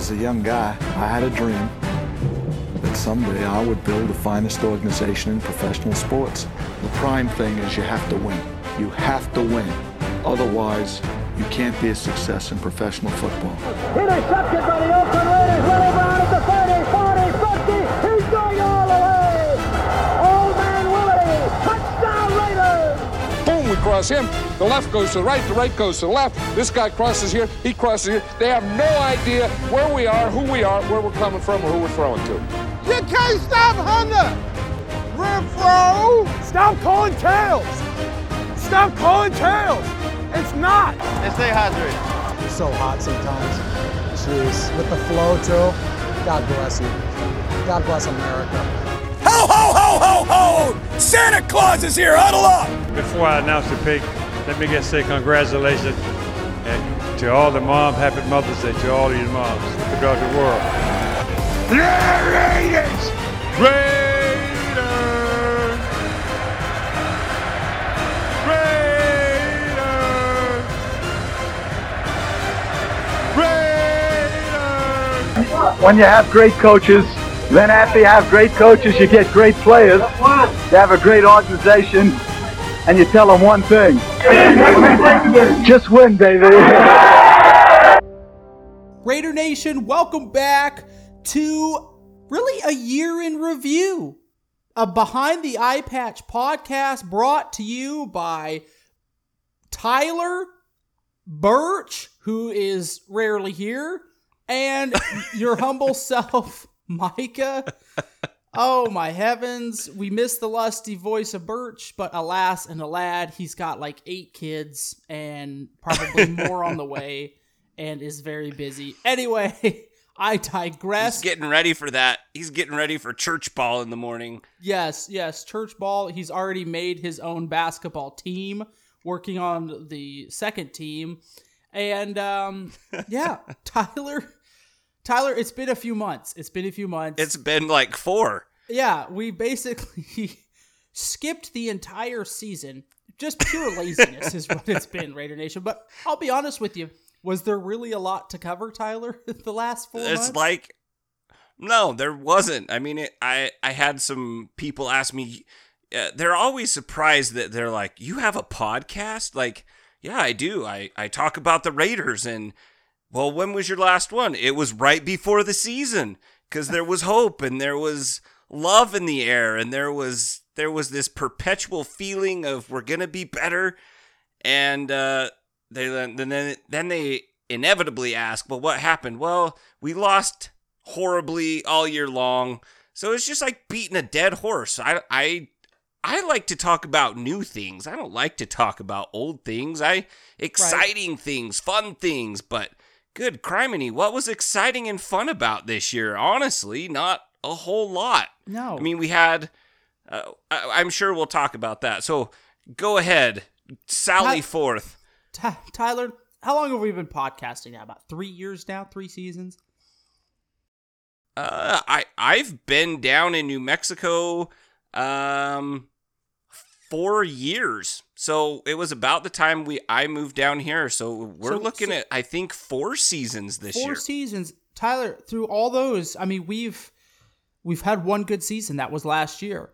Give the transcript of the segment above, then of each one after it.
As a young guy, I had a dream that someday I would build the finest organization in professional sports. The prime thing is you have to win. You have to win. Otherwise, you can't be a success in professional football. Intercepted by the Oakland Raiders. Raiders. Cross him. The left goes to the right, the right goes to the left. This guy crosses here, he crosses here. They have no idea where we are, who we are, where we're coming from, or who we're throwing to. You can't stop Hunter! Renfrow! Stop calling tails! Stop calling tails! It's not! And stay hydrated. It's so hot sometimes. Jeez. With the flow too. God bless you. God bless America. Ho, ho, ho, ho, ho! Santa Claus is here, huddle up! Before I announce the pick, let me just say congratulations and to all the moms, happy Mother's Day to all of you moms throughout the world. Yeah, Raiders! Raiders! Raiders! Raiders! When you have great coaches, then after you have great coaches, you get great players. You have a great organization, and you tell them one thing. Just win, baby. Raider Nation, welcome back to really a year in review. A Behind the Eye Patch podcast brought to you by Tyler Birch, who is rarely here, and your humble self, Micah. Oh my heavens, we miss the lusty voice of Birch, but alas and alad, he's got like eight kids and probably more on the way and is very busy. Anyway, I digress. He's getting ready for that. He's getting ready for church ball in the morning. Yes, yes, church ball. He's already made his own basketball team, working on the second team. And um yeah, Tyler Tyler, it's been a few months. It's been a few months. It's been like four. Yeah, we basically skipped the entire season. Just pure laziness is what it's been, Raider Nation. But I'll be honest with you. Was there really a lot to cover, Tyler, the last four It's months? like no, there wasn't. I mean, it, I I had some people ask me. Uh, they're always surprised that they're like, "You have a podcast?" Like, yeah, I do. I I talk about the Raiders and well, when was your last one? It was right before the season because there was hope and there was love in the air and there was there was this perpetual feeling of we're gonna be better and uh, they then then then they inevitably ask, well, what happened? Well, we lost horribly all year long, so it's just like beating a dead horse. I I I like to talk about new things. I don't like to talk about old things. I exciting things, fun things, but good criminy, what was exciting and fun about this year? Honestly, not a whole lot. No. I mean, we had. Uh, I, I'm sure we'll talk about that. So go ahead, sally Ty- forth. Ty- Tyler, how long have we been podcasting now? About three years now? Three seasons? Uh, I I've been down in New Mexico, um, four years. So it was about the time we I moved down here. So we're So- looking so- at I think four seasons this Four year. seasons. Tyler, through all those, I mean, we've we've had one good season. That was last year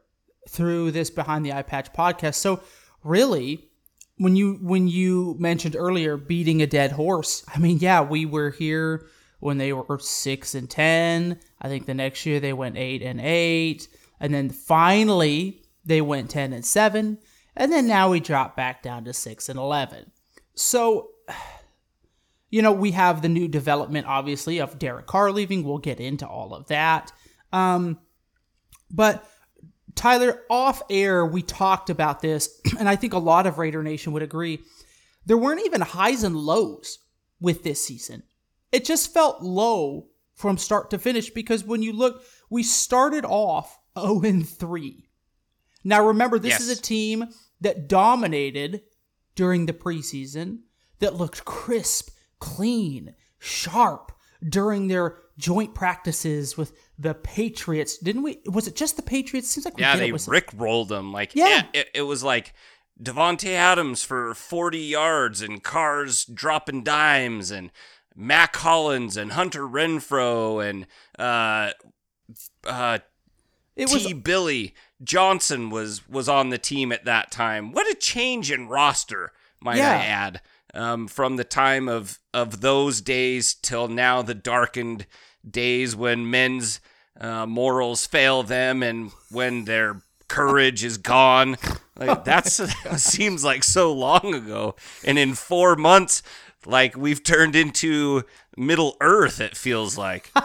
through this Behind the Eye Patch podcast. So really, when you when you mentioned earlier beating a dead horse, I mean, yeah, we were here when they were six and ten. I think the next year they went eight and eight, and then finally they went ten and seven, and then now we drop back down to six and eleven. So you know, we have the new development, obviously, of Derek Carr leaving. We'll get into all of that. Um, but Tyler, off air, we talked about this, and I think a lot of Raider Nation would agree. There weren't even highs and lows with this season. It just felt low from start to finish because when you look, we started off 0 and 3. Now, remember, this is a team that dominated during the preseason, that looked crisp, clean, sharp during their joint practices with the Patriots. Didn't we? Was it just the Patriots? Seems like we Yeah, they it with Rick rolled them. Like Yeah. yeah, it, it was like Davante Adams for forty yards and Carr's dropping dimes and Mack Hollins and Hunter Renfrow and uh, uh, It was T. Billy Johnson was was on the team at that time. What a change in roster, might Yeah. I add, um, from the time of of those days till now, the darkened days when men's uh, morals fail them and when their courage is gone. Like that's that seems like so long ago, and in four months, like we've turned into Middle Earth. It feels like.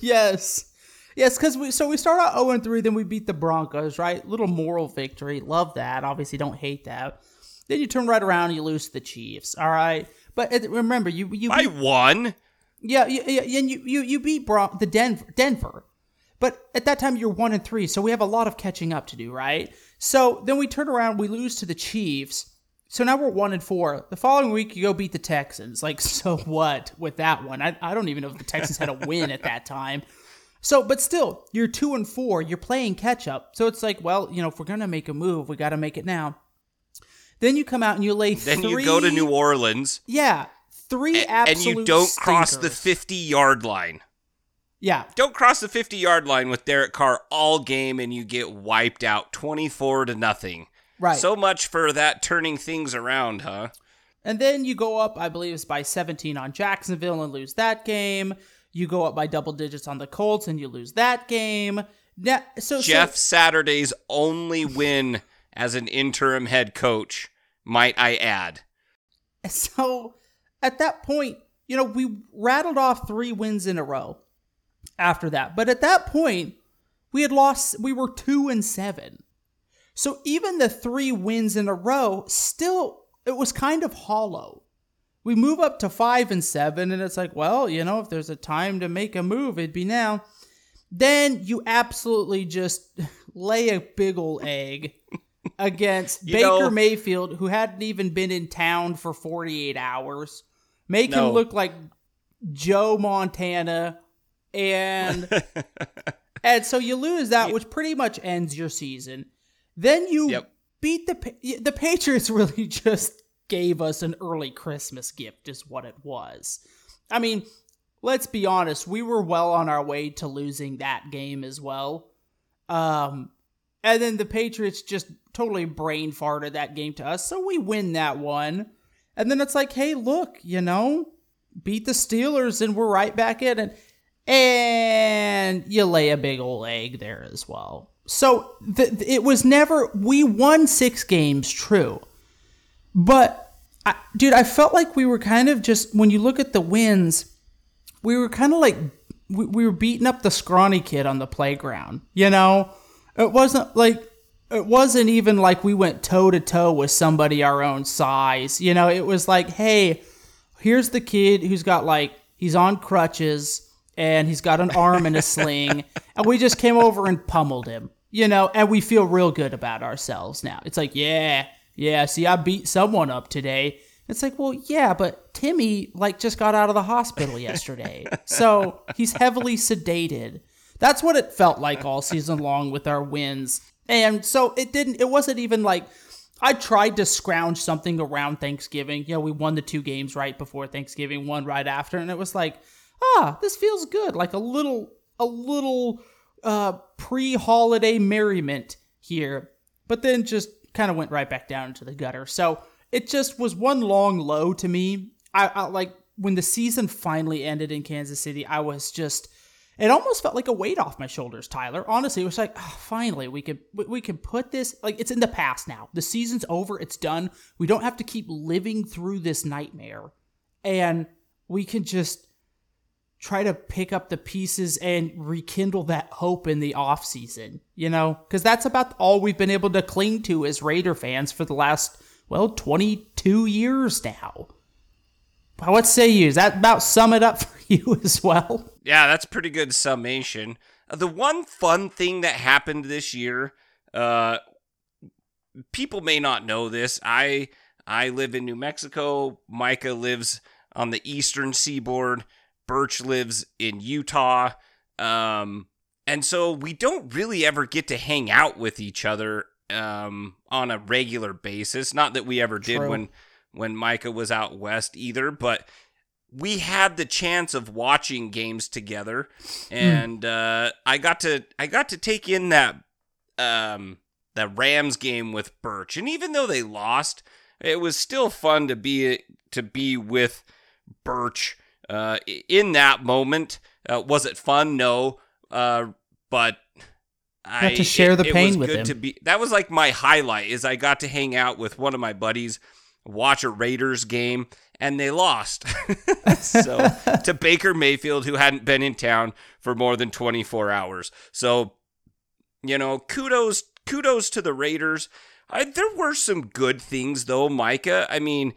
yes. Yes, because we so we start out 0 and 3, then we beat the Broncos, right? Little moral victory. Love that. Obviously, don't hate that. Then you turn right around and you lose to the Chiefs. All right. But uh, remember, you you I beat, won. yeah, yeah, yeah, and you you you beat Bron- the Denver Denver. But at that time you're 1 and 3, so we have a lot of catching up to do, right? So then we turn around, we lose to the Chiefs. So now we're 1 and 4. The following week you go beat the Texans. Like so what with that one? I I don't even know if the Texans had a win at that time. So, but still, you're two and four. You're playing catch up. So it's like, well, you know, if we're gonna make a move, we got to make it now. Then you come out and you lay. Then three, you go to New Orleans. Yeah, three and absolute. And you don't cross the 50 yard line. Yeah, Don't cross the 50 yard line with Derek Carr all game and you get wiped out 24 to nothing. right. So much for that turning things around, huh? and then you go up, I believe it's by 17 on Jacksonville and lose that game. You go up by double digits on the Colts and you lose that game. Now, so Jeff so, Saturday's only win as an interim head coach, might I add. So at that point, you know, we rattled off three wins in a row after that. But at that point, we had lost, we were two and seven. So even the three wins in a row, still, it was kind of hollow. We move up to five and seven, and it's like, well, you know, if there's a time to make a move, it'd be now. Then you absolutely just lay a big old egg against Baker know- Mayfield, who hadn't even been in town for 48 hours. Make No. him look like Joe Montana. And and so you lose that, which pretty much ends your season. Then you Yep. beat the the Patriots. Really just gave us an early Christmas gift, is what it was. I mean, let's be honest. We were well on our way to losing that game as well. Um, and then the Patriots just totally brain farted that game to us, so we win that one. And then it's like, hey, look, you know, beat the Steelers, and we're right back in it. And you lay a big old egg there as well. So it was never, we won six games, true. But, I, dude, I felt like we were kind of just, when you look at the wins, we were kind of like, we, we were beating up the scrawny kid on the playground, you know? It wasn't like, it wasn't even like we went toe to toe with somebody our own size. You know, it was like, hey, here's the kid who's got like, he's on crutches and he's got an arm in a sling. And we just came over and pummeled him, you know, and we feel real good about ourselves now. It's like, yeah, yeah, see, I beat someone up today. It's like, well, yeah, but Timmy like just got out of the hospital yesterday. so he's heavily sedated. That's what it felt like all season long with our wins. And so it didn't, it wasn't even like, I tried to scrounge something around Thanksgiving. You know, we won the two games right before Thanksgiving, one right after, and it was like, ah, this feels good. Like a little, a little uh, pre-holiday merriment here. But then just kind of went right back down into the gutter. So it just was one long low to me. I, I like when the season finally ended in Kansas City. I was just it almost felt like a weight off my shoulders, Tyler. Honestly, it was like, oh, finally, we can we, we can put this like it's in the past now. The season's over, it's done. We don't have to keep living through this nightmare, and we can just try to pick up the pieces and rekindle that hope in the off season. You know, because that's about all we've been able to cling to as Raider fans for the last well twenty two years now. What say you? Does that about sum it up for you as well? Yeah, that's pretty good summation. Uh, the one fun thing that happened this year, uh, people may not know this. I I live in New Mexico. Micah lives on the eastern seaboard. Birch lives in Utah. Um, and so we don't really ever get to hang out with each other um, on a regular basis. Not that we ever did True. when when Micah was out west either, but we had the chance of watching games together, and uh, I got to I got to take in that um, the Rams game with Birch, and even though they lost, it was still fun to be to be with Birch uh, in that moment. Uh, was it fun? No, uh, but I Got to share it- the it pain was with good him. To be that was like my highlight. Is I got to hang out with one of my buddies, watch a Raiders game, and they lost. so to Baker Mayfield, who hadn't been in town for more than 24 hours. So you know, kudos kudos to the Raiders. I, there were some good things though, Micah. I mean,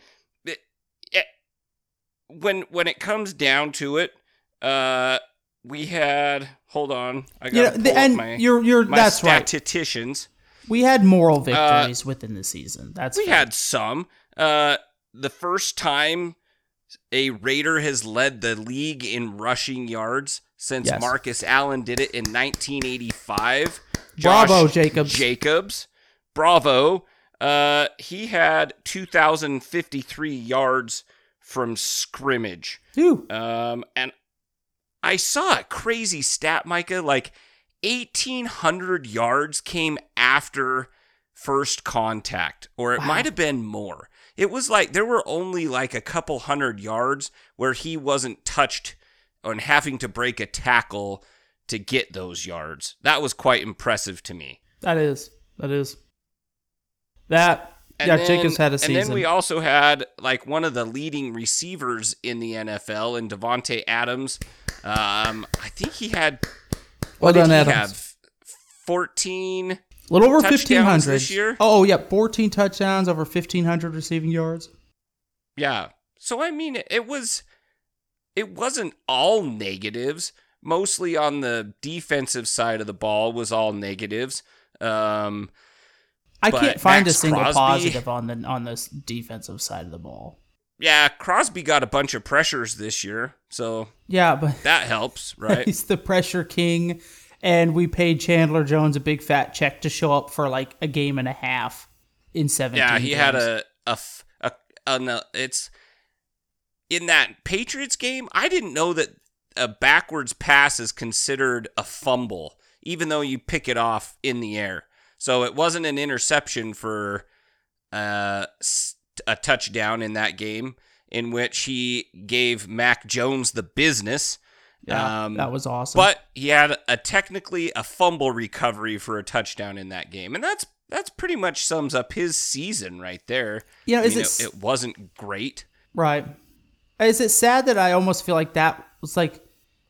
when when it comes down to it, uh, we had hold on, I got You know, the- and my you're- you're- my that's right. statisticians. We had moral victories within the season. That's Uh, we fair. had some. Uh, the first time a Raider has led the league in rushing yards since Yes. Marcus Allen did it in 1985. Bravo, Jacobs. Jacobs. Bravo. Uh, he had 2,053 yards from scrimmage. Phew. Um, and I saw a crazy stat, Micah. Like 1,800 yards came after first contact, or it Wow. might have been more. It was like there were only like a couple hundred yards where he wasn't touched on having to break a tackle to get those yards. That was quite impressive to me. That is. That is. That. And yeah, then- Jacobs had a season. And then we also had like one of the leading receivers in the NFL in Davante Adams. Um, I think he had what Well did done, he Adams. have? Fourteen. a little over fifteen hundred this year. Oh, yeah, fourteen touchdowns, over fifteen hundred receiving yards. Yeah. So I mean, it was it wasn't all negatives. Mostly on the defensive side of the ball was all negatives. Um, I but can't find Maxx a single Crosby- positive on the on this defensive side of the ball. Yeah, Crosby got a bunch of pressures this year, so Yeah, but that helps, right? he's the pressure king, and we paid Chandler Jones a big fat check to show up for like a game and a half in seventeen. Yeah, he had a a a, a no, it's in that Patriots game. I didn't know that a backwards pass is considered a fumble, even though you pick it off in the air. So it wasn't an interception for uh, a touchdown in that game, in which he gave Mac Jones the business. Yeah, Um, that was awesome. But he had a technically a fumble recovery for a touchdown in that game, and that's that's pretty much sums up his season right there. You know, I is mean, it it, wasn't great. Right. Is it sad that I almost feel like that was like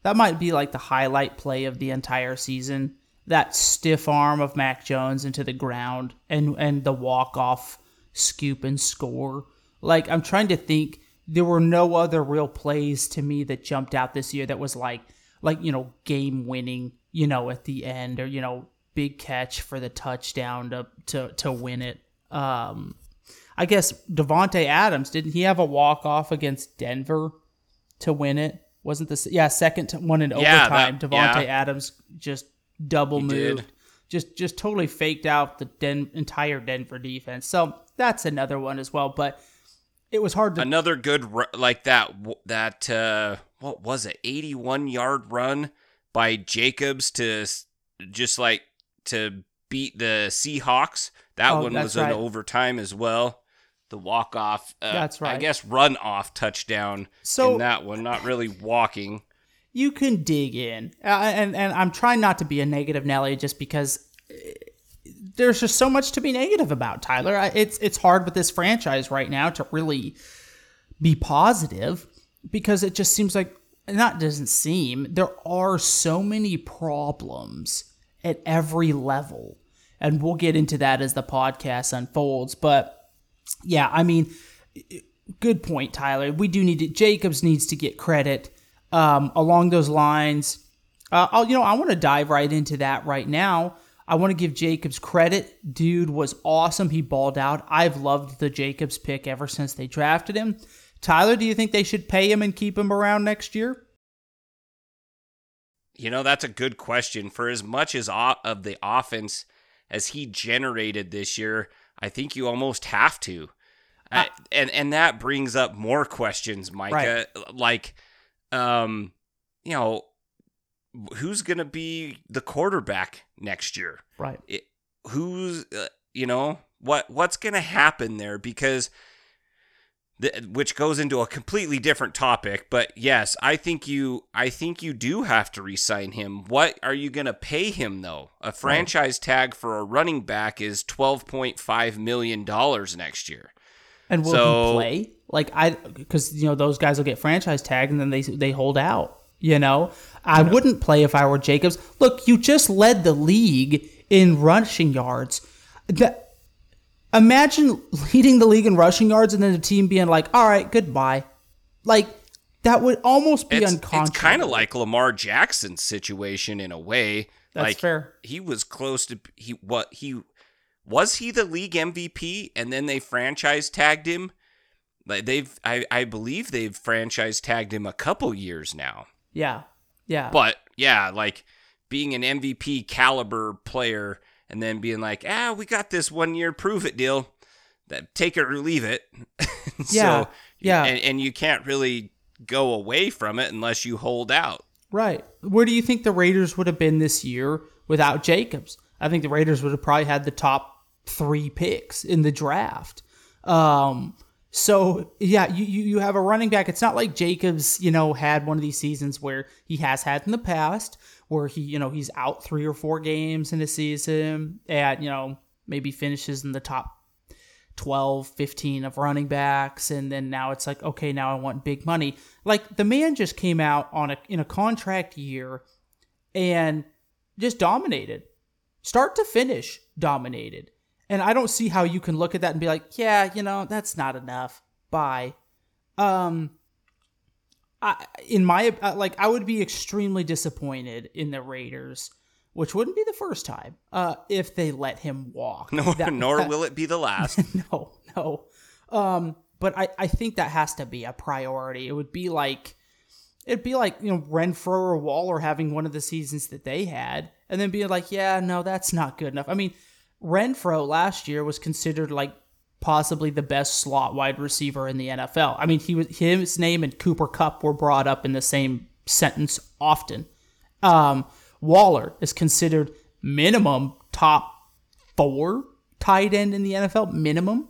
that might be like the highlight play of the entire season? That stiff arm of Mac Jones into the ground and and the walk off scoop and score. Like I'm trying to think there were no other real plays to me that jumped out this year that was like like you know game winning, you know, at the end or you know big catch for the touchdown to to to win it. Um I guess Davante Adams didn't he have a walk off against Denver to win it? Wasn't this yeah second one in Yeah, overtime? Davante yeah. Adams just double He moved, did. just just totally faked out the Den- entire Denver defense. So that's another one as well. But it was hard to Another good like that that uh, what was it? 81 yard run by Jacobs to just like to beat the Seahawks. That Oh, one was right. an overtime as well. The walk off. Uh, That's right. I guess run off touchdown. So- in that one, not really walking. You can dig in, uh, and and I'm trying not to be a negative Nelly just because uh, there's just so much to be negative about Tyler. I- It's it's hard with this franchise right now to really be positive because it just seems like not doesn't seem there are so many problems at every level, and we'll get into that as the podcast unfolds. But yeah, I mean, good point, Tyler. We do need to. Jacobs needs to get credit um, along those lines. Uh, I'll, you know, I want to dive right into that right now. I want to give Jacobs credit. Dude was awesome. He balled out. I've loved the Jacobs pick ever since they drafted him. Tyler, do you think they should pay him and keep him around next year? You know, that's a good question. For as much as of the offense as he generated this year, I think you almost have to. I, and and that brings up more questions, Micah. Like, um, you know, who's gonna be the quarterback next year? Right. It, who's uh, you know what what's gonna happen there because. The, which goes into a completely different topic, but yes, I think you I think you do have to re-sign him. What are you going to pay him though? A franchise tag for a running back is 12.5 million dollars next year. And will So- he play? Like I, because you know those guys will get franchise tag and then they they hold out. You know, I wouldn't play if I were Jacobs. Look, you just led the league in rushing yards. That imagine leading the league in rushing yards and then the team being like, "All right, goodbye." Like that would almost be It's, it's kind of like Lamar Jackson's situation in a way. That's like, fair. He was close to he what he was he the league MVP and then they franchise tagged him. Like they've I, I believe they've franchise tagged him a couple years now. yeah, yeah. But yeah, like being an MVP caliber player and then being like, ah, we got this one year prove it deal. That take it or leave it. Yeah, so, yeah. And, and you can't really go away from it unless you hold out. Right. Where do you think the Raiders would have been this year without Jacobs? I think the Raiders would have probably had the top three picks in the draft. Um, so yeah, you, you have a running back. It's not like Jacobs, you know, had one of these seasons where he has had in the past, where he, you know, he's out three or four games in a season and, you know, maybe finishes in the top 12, 15 of running backs and then now it's like okay, now I want big money. Like the man just came out on a in a contract year and just dominated. Start to finish dominated. And I don't see how you can look at that and be like, "Yeah, you know, that's not enough." Bye. Um I in my uh, like I would be extremely disappointed in the Raiders, which wouldn't be the first time, uh if they let him walk. Nor, That- nor that- will it be the last. no, no. Um, but I, I think that has to be a priority. It would be like it'd be like, you know, Renfrow or Waller having one of the seasons that they had, and then being like, Yeah, no, that's not good enough. I mean, Renfrow last year was considered like possibly the best slot wide receiver in the NFL. I mean, he was his name and Cooper Kupp were brought up in the same sentence often. Um, Waller is considered minimum top four tight end in the NFL, minimum.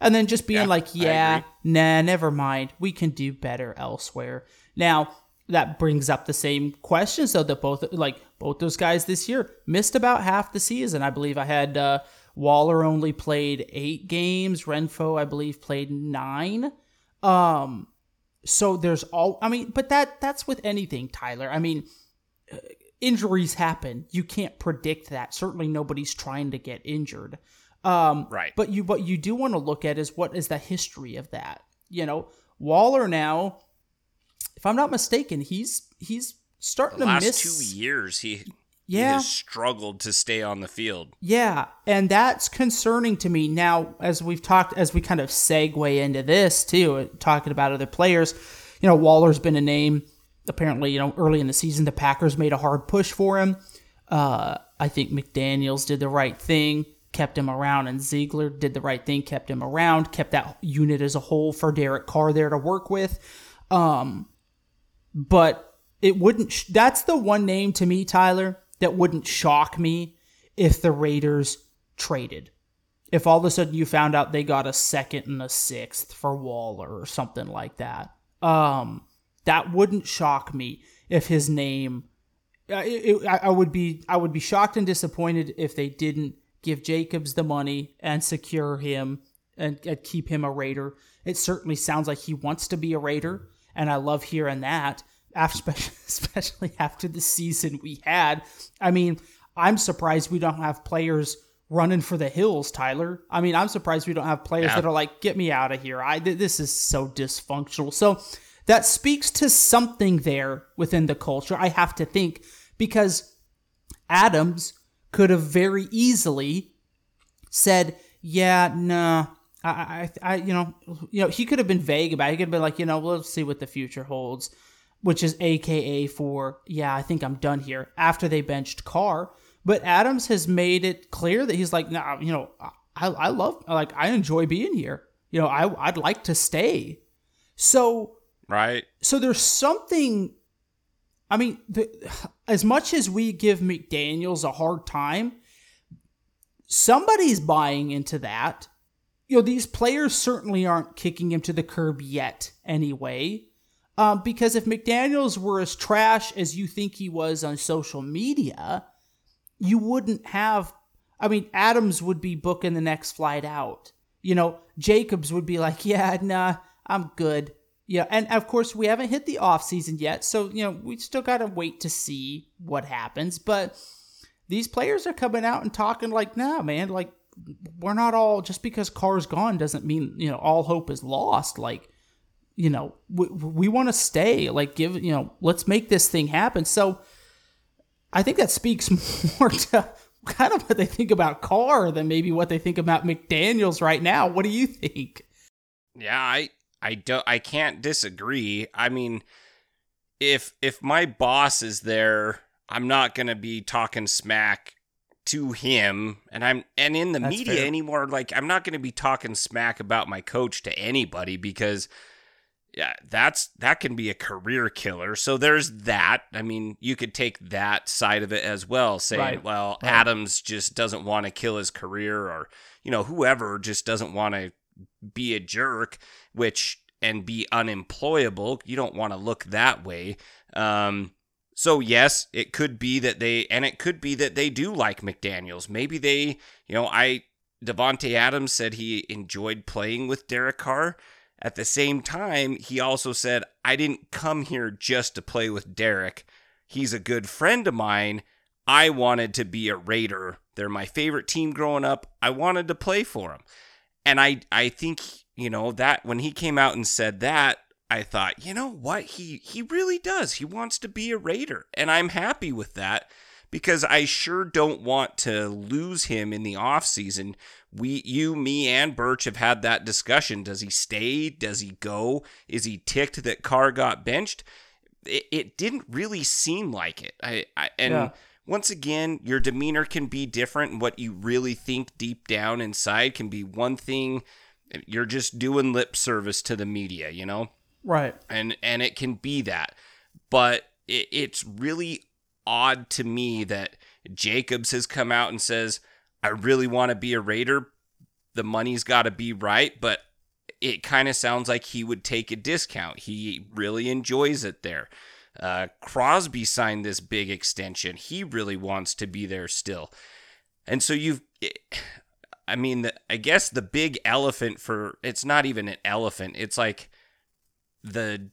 And then just being Yeah, like, yeah, nah, never mind. We can do better elsewhere. Now, that brings up the same questions though that both like both those guys this year missed about half the season. I believe I had uh, Waller only played eight games. Renfrow, I believe, played nine. Um, so there's all. I mean, but that that's with anything, Tyler. I mean, uh, injuries happen. You can't predict that. Certainly, nobody's trying to get injured. Um, Right. But you, what you do want to look at is what is the history of that. You know, Waller now, if I'm not mistaken, he's he's starting The to last miss two years, he, he Yeah. has struggled to stay on the field. Yeah, and that's concerning to me. Now, as we've talked, as we kind of segue into this too, uh, talking about other players, you know, Waller's been a name. Apparently, you know, early in the season, the Packers made a hard push for him. Uh, I think McDaniels did the right thing, kept him around, and Ziegler did the right thing, kept him around, kept that unit as a whole for Derek Carr there to work with. Um, but it wouldn't. Sh- that's the one name to me, Tyler, that wouldn't shock me if the Raiders traded. If all of a sudden you found out they got a second and a sixth for Waller or something like that, um, that wouldn't shock me if his name. Uh, it, it, I would be I would be shocked and disappointed if they didn't give Jacobs the money and secure him and, and keep him a Raider. It certainly sounds like he wants to be a Raider, and I love hearing that. After, especially after the season we had, I mean, I'm surprised we don't have players running for the hills, Tyler. I mean, I'm surprised we don't have players Yeah. that are like, "Get me out of here! I th- this is so dysfunctional." So that speaks to something there within the culture. I have to think because Adams could have very easily said, "Yeah, nah." I, I, I, you know, you know, he could have been vague about. it. He could have been like, you know, we'll see what the future holds, which is AKA for, yeah, I think I'm done here. After they benched Carr, but Adams has made it clear that he's like, nah, you know, I, I love, like, I enjoy being here. You know, I I'd like to stay. So right. So there's something. I mean, the, as much as we give McDaniels a hard time, somebody's buying into that. You know, these players certainly aren't kicking him to the curb yet, anyway. Um, because if McDaniels were as trash as you think he was on social media, you wouldn't have. I mean, Adams would be booking the next flight out. You know, Jacobs would be like, yeah, nah, I'm good. Yeah, and of course we haven't hit the off season yet, so you know we still got to wait to see what happens. But these players are coming out and talking like, "Nah, man, like we're not all just because Carr's gone doesn't mean you know all hope is lost." Like, you know, we, we want to stay. Like, give you know, let's make this thing happen. So, I think that speaks more to kind of what they think about Carr than maybe what they think about McDaniels right now. What do you think? Yeah, I I don't I can't disagree. I mean, if if my boss is there, I'm not going to be talking smack to him and I'm and in the That's media fair. anymore like I'm not going to be talking smack about my coach to anybody because yeah, that's that can be a career killer. So there's that. I mean, you could take that side of it as well, saying, right. well, right. Adams just doesn't want to kill his career or, you know, whoever just doesn't want to be a jerk, which and be unemployable. You don't want to look that way. Um, so yes, it could be that they, and it could be that they do like McDaniels. Maybe they, you know, I Davante Adams said he enjoyed playing with Derek Carr. At the same time, he also said, I didn't come here just to play with Derek. He's a good friend of mine. I wanted to be a Raider. They're my favorite team growing up. I wanted to play for them and I I think you know that when he came out and said that I thought, you know what? He he really does. He wants to be a Raider, and I'm happy with that because I sure don't want to lose him in the offseason. We you, me and Birch have had that discussion. Does he stay? Does he go? Is he ticked that Carr got benched? It, it didn't really seem like it. I, I and yeah once again, your demeanor can be different, and what you really think deep down inside can be one thing. You're just doing lip service to the media, you know? Right. And and it can be that. But it, it's really odd to me that Jacobs has come out and says, I really want to be a Raider. The money's got to be right, but it kind of sounds like he would take a discount. He really enjoys it there. Uh, Crosby signed this big extension. He really wants to be there still. And so you've, I mean, I guess the big elephant for, it's not even an elephant. It's like the,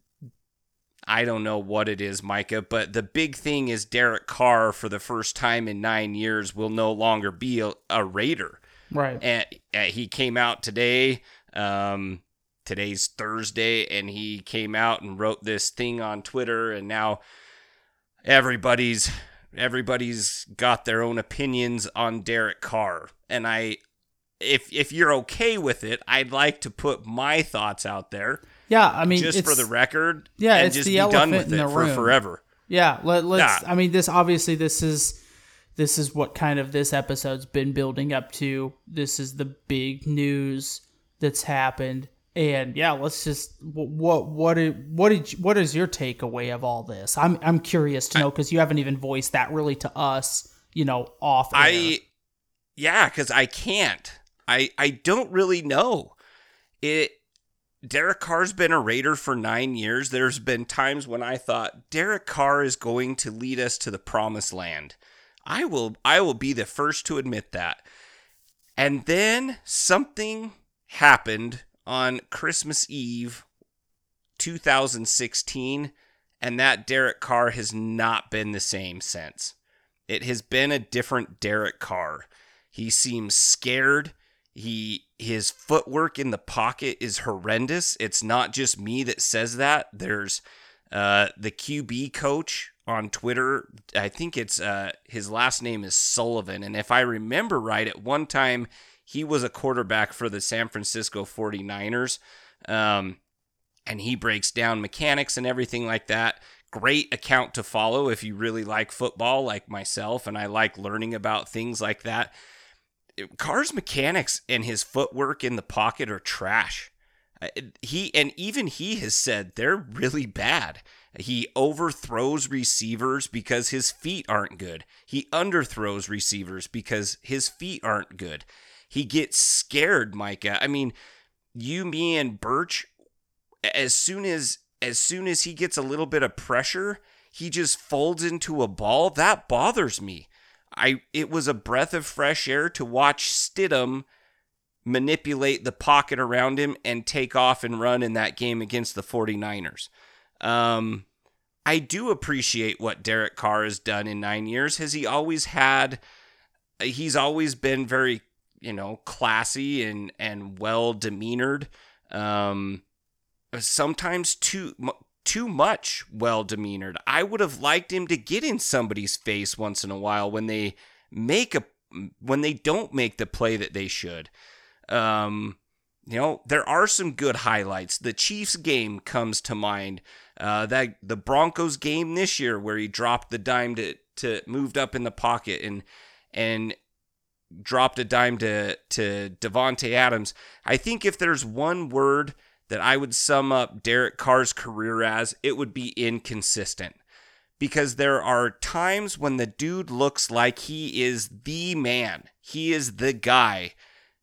I don't know what it is, Micah, but the big thing is Derek Carr for the first time in nine years will no longer be a, a Raider. Right. And uh, he came out today. Um, today's Thursday, and he came out and wrote this thing on Twitter, and now everybody's everybody's got their own opinions on Derek Carr. And I if if you're okay with it, I'd like to put my thoughts out there. Yeah, I mean, just for the record. Yeah, and it's just the be elephant done with in it the for room. forever. Yeah, let, us I mean, this obviously this is this is what kind of this episode's been building up to. This is the big news that's happened. And yeah, let's just what what did what did you, what is your takeaway of all this? I'm I'm curious to know because you haven't even voiced that really to us, you know, off. Air. I yeah, because I can't. I I don't really know. It Derek Carr's been a Raider for nine years. There's been times when I thought Derek Carr is going to lead us to the promised land. I will I will be the first to admit that. And then something happened on Christmas Eve 2016, and that Derek Carr has not been the same since. It has been a different Derek Carr. He seems scared. He his footwork in the pocket is horrendous. It's not just me that says that. There's uh, the QB coach on Twitter. I think it's uh, his last name is Sullivan, and if I remember right, at one time he was a quarterback for the San Francisco 49ers. Um, and he breaks down mechanics and everything like that. Great account to follow if you really like football, like myself, and I like learning about things like that. Carr's mechanics and his footwork in the pocket are trash. Uh, He and even he has said they're really bad. He overthrows receivers because his feet aren't good. He underthrows receivers because his feet aren't good. He gets scared, Micah. I mean, you, me, and Birch, as soon as as soon as he gets a little bit of pressure, he just folds into a ball. That bothers me. I it was a breath of fresh air to watch Stidham manipulate the pocket around him and take off and run in that game against the 49ers. Um, I do appreciate what Derek Carr has done in nine years. Has he always had? He's always been very, you know, classy and and well demeanored. Um, sometimes too too much well demeanored. I would have liked him to get in somebody's face once in a while when they make a when they don't make the play that they should. Um, you know, there are some good highlights. The Chiefs game comes to mind. Uh, that the Broncos game this year where he dropped the dime to to moved up in the pocket and and dropped a dime to to Davante Adams. I think if there's one word that I would sum up Derek Carr's career as, it would be inconsistent. Because there are times when the dude looks like he is the man. He is the guy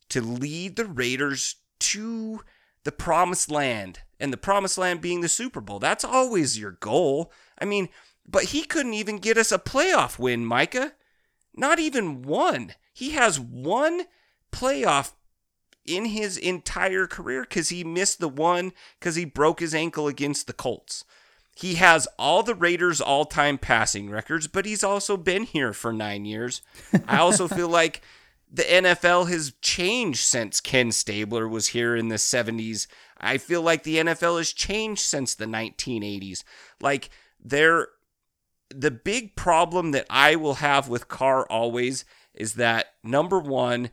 to lead the Raiders to the promised land and the promised land being the Super Bowl. That's always your goal. I mean, but he couldn't even get us a playoff win, Micah. Not even one. He has one playoff in his entire career because he missed the one because he broke his ankle against the Colts. He has all the Raiders' all time passing records, but he's also been here for nine years. I also feel like the NFL has changed since Ken Stabler was here in the 70s. I feel like the NFL has changed since the 1980s. Like, there, the big problem that I will have with Carr always is that number one,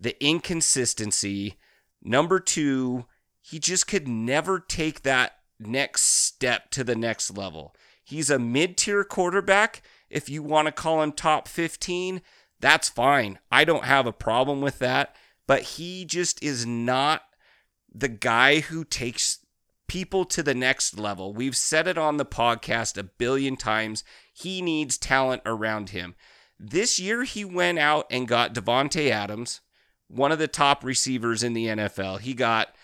the inconsistency. Number two, he just could never take that next step to the next level. He's a mid tier quarterback. If you want to call him top 15, that's fine. I don't have a problem with that. But he just is not the guy who takes people to the next level. We've said it on the podcast a billion times. He needs talent around him. This year, he went out and got Davante Adams, one of the top receivers in the NFL. He got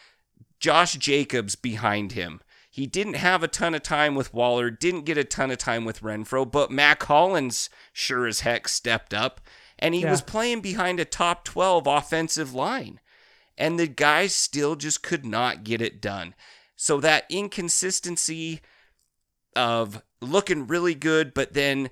Josh Jacobs behind him. He didn't have a ton of time with Waller, didn't get a ton of time with Renfrow, but Mack Hollins sure as heck stepped up, and he Yeah. was playing behind a top 12 offensive line. And the guy still just could not get it done. So that inconsistency of looking really good, but then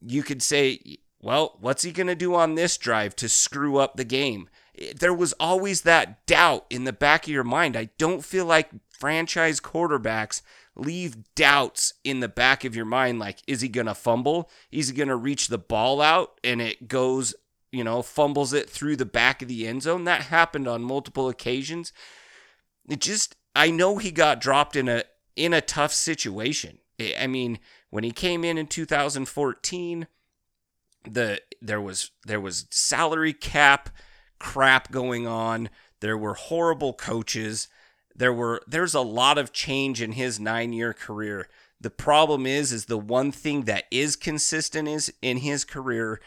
you could say, well, what's he going to do on this drive to screw up the game? There was always that doubt in the back of your mind. I don't feel like franchise quarterbacks leave doubts in the back of your mind like, is he going to fumble? Is he going to reach the ball out and it goes, you know, fumbles it through the back of the end zone? That happened on multiple occasions. It just, I know he got dropped in a in a tough situation. I mean, when he came in in 2014, the there was there was salary cap crap going on. There were horrible coaches. There were there's a lot of change in his 9-year career. The problem is is the one thing that is consistent is in his career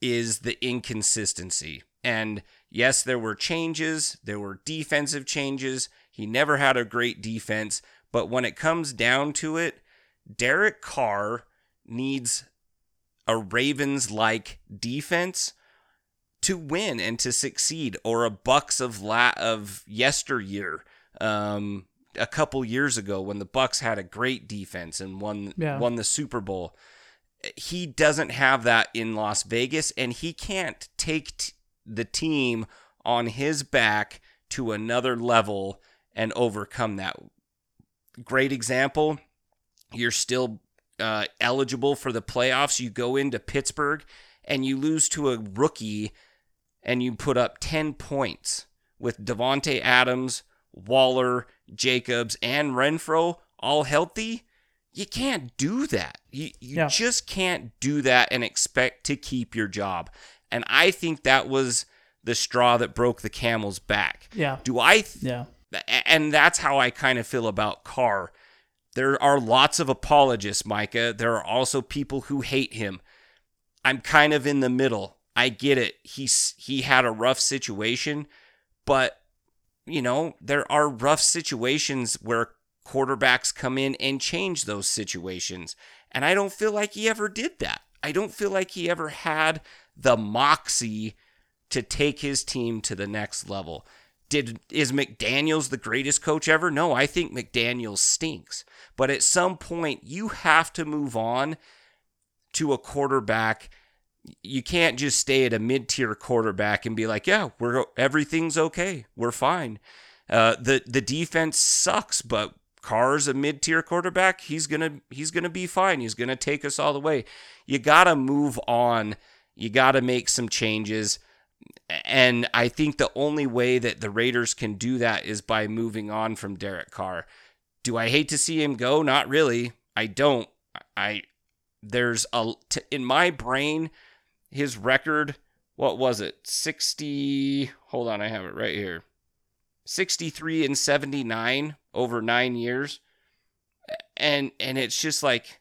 is the inconsistency. And yes, there were changes, there were defensive changes. He never had a great defense, but when it comes down to it, Derek Carr needs a Ravens like defense to win and to succeed, or a Bucks of la- of yesteryear. Um, a couple years ago, when the Bucks had a great defense and won Yeah. won the Super Bowl, he doesn't have that in Las Vegas, and he can't take t- the team on his back to another level and overcome that. Great example. You're still uh, eligible for the playoffs. You go into Pittsburgh and you lose to a rookie and you put up 10 points with Davante Adams, Waller, Jacobs, and Renfrow all healthy. You can't do that. You, you Yeah. just can't do that and expect to keep your job. And I think that was the straw that broke the camel's back. Yeah. Do I? Th- Yeah. and that's how I kind of feel about Carr. There are lots of apologists, Micah. There are also people who hate him. I'm kind of in the middle. I get it. He's he had a rough situation, but you know, there are rough situations where quarterbacks come in and change those situations. And I don't feel like he ever did that. I don't feel like he ever had the moxie to take his team to the next level. Did is McDaniels the greatest coach ever? No, I think McDaniels stinks. But at some point you have to move on to a quarterback. You can't just stay at a mid-tier quarterback and be like, "Yeah, we're everything's okay. We're fine." Uh, the the defense sucks, but Carr's a mid-tier quarterback. He's gonna he's gonna be fine. He's gonna take us all the way. You gotta move on. You gotta make some changes. And I think the only way that the Raiders can do that is by moving on from Derek Carr. Do I hate to see him go? Not really. I don't. I there's a t- in my brain his record what was it? 60 Hold on, I have it right here. 63 and 79 over 9 years. And and it's just like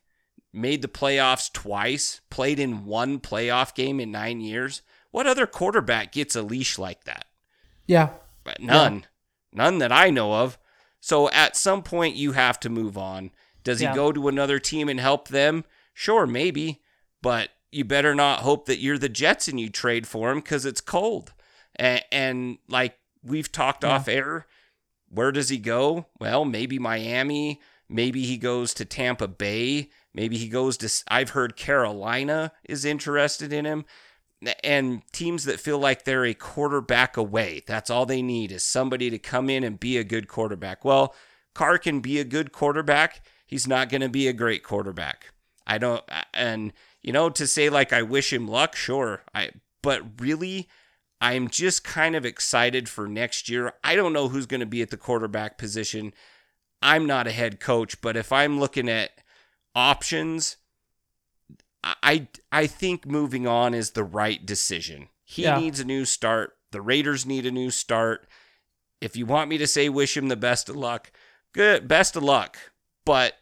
made the playoffs twice, played in one playoff game in 9 years. What other quarterback gets a leash like that? Yeah. but None. Yeah. None that I know of. So at some point you have to move on. Does he go to another team and help them? Sure, maybe. But you better not hope that you're the Jets and you trade for him because it's cold. And, and like we've talked Yeah. off air, where does he go? Well, maybe Miami. Maybe he goes to Tampa Bay. Maybe he goes to. I've heard Carolina is interested in him. And teams that feel like they're a quarterback away. That's all they need is somebody to come in and be a good quarterback. Well, Carr can be a good quarterback. He's not going to be a great quarterback. I don't. And you know, to say like I wish him luck, sure. I. But really, I'm just kind of excited for next year. I don't know who's going to be at the quarterback position. I'm not a head coach, but if I'm looking at options, I I think moving on is the right decision. He Yeah. needs a new start. The Raiders need a new start. If you want me to say wish him the best of luck, good best of luck. But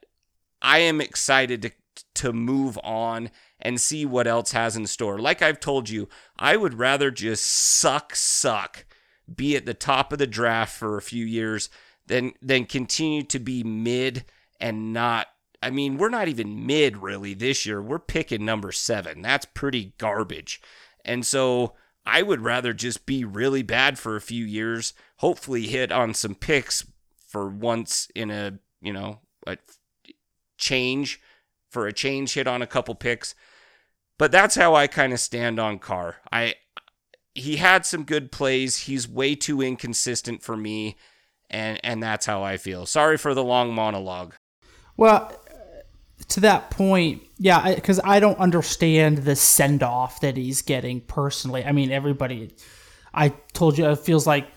I am excited to to move on and see what else has in store. Like I've told you, I would rather just suck suck be at the top of the draft for a few years than than continue to be mid and not I mean, we're not even mid really this year. We're picking number 7. That's pretty garbage. And so I would rather just be really bad for a few years, hopefully hit on some picks for once in a, you know, a change for a change hit on a couple picks. But that's how I kind of stand on Carr. I he had some good plays. He's way too inconsistent for me and and that's how I feel. Sorry for the long monologue. Well, to that point, yeah, because I, don't understand the send off that he's getting personally. I mean, everybody, I told you, it feels like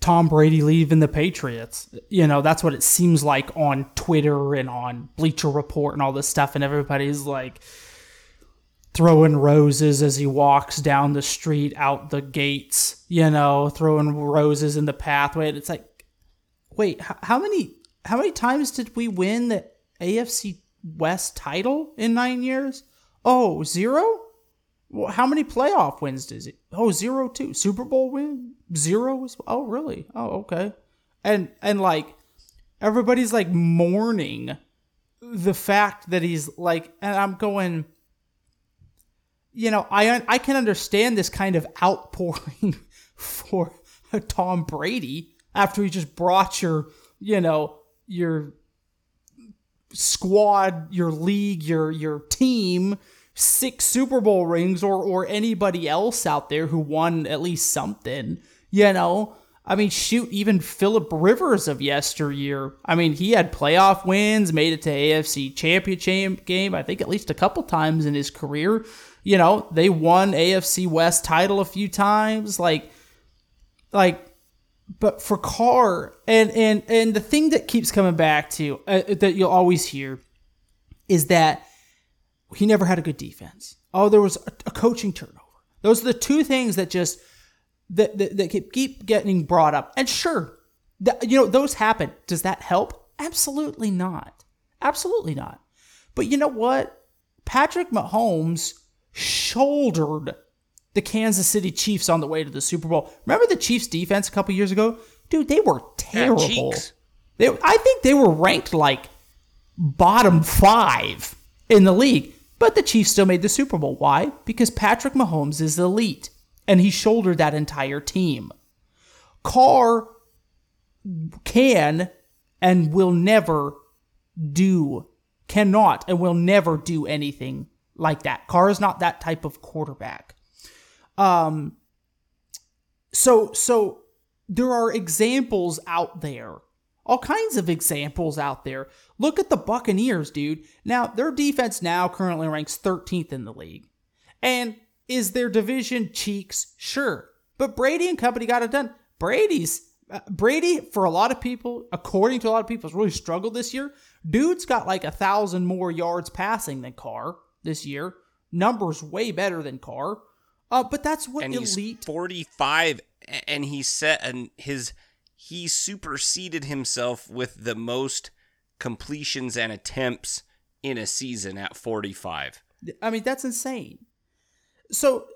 Tom Brady leaving the Patriots. You know, that's what it seems like on Twitter and on Bleacher Report and all this stuff. And everybody's like throwing roses as he walks down the street out the gates, you know, throwing roses in the pathway. And it's like, wait, how many how many times did we win the AFC West title in nine years? Oh, zero? How many playoff wins does it? Oh, zero two. Super Bowl win? Zero Oh, really? Oh, okay. And and like everybody's like mourning the fact that he's like and I'm going you know, I I can understand this kind of outpouring for Tom Brady after he just brought your, you know, your squad, your league, your your team six Super Bowl rings or or anybody else out there who won at least something, you know. I mean, shoot, even Philip Rivers of yesteryear. I mean, he had playoff wins, made it to AFC championship game, I think at least a couple times in his career. You know, they won AFC West title a few times. Like, like but for Carr and and and the thing that keeps coming back to uh, that you'll always hear is that he never had a good defense. Oh, there was a, a coaching turnover. Those are the two things that just that, that, that keep- keep getting brought up. And sure, that, you know, those happen. Does that help? Absolutely not. Absolutely not. But you know what? Patrick Mahomes shouldered the Kansas City Chiefs on the way to the Super Bowl. Remember the Chiefs defense a couple years ago? Dude, they were terrible. they, I think they were ranked like bottom five in the league. But the Chiefs still made the Super Bowl. Why? Because Patrick Mahomes is elite and he shouldered that entire team. Carr can and will never do, cannot and will never do anything like that. Carr is not that type of quarterback. Um, so, so there are examples out there, all kinds of examples out there. Look at the Buccaneers, dude. Now, their defense now currently ranks 13th in the league. And is their division cheeks? Sure. But Brady and company got it done. Brady's uh, Brady, for a lot of people, according to a lot of people, has really struggled this year. Dude's got like a thousand more yards passing than Carr this year. Numbers way better than Carr. Uh, but that's what and elite. he's 45 and he set and his he superseded himself with the most completions and attempts in a season at 45 I mean, that's insane. So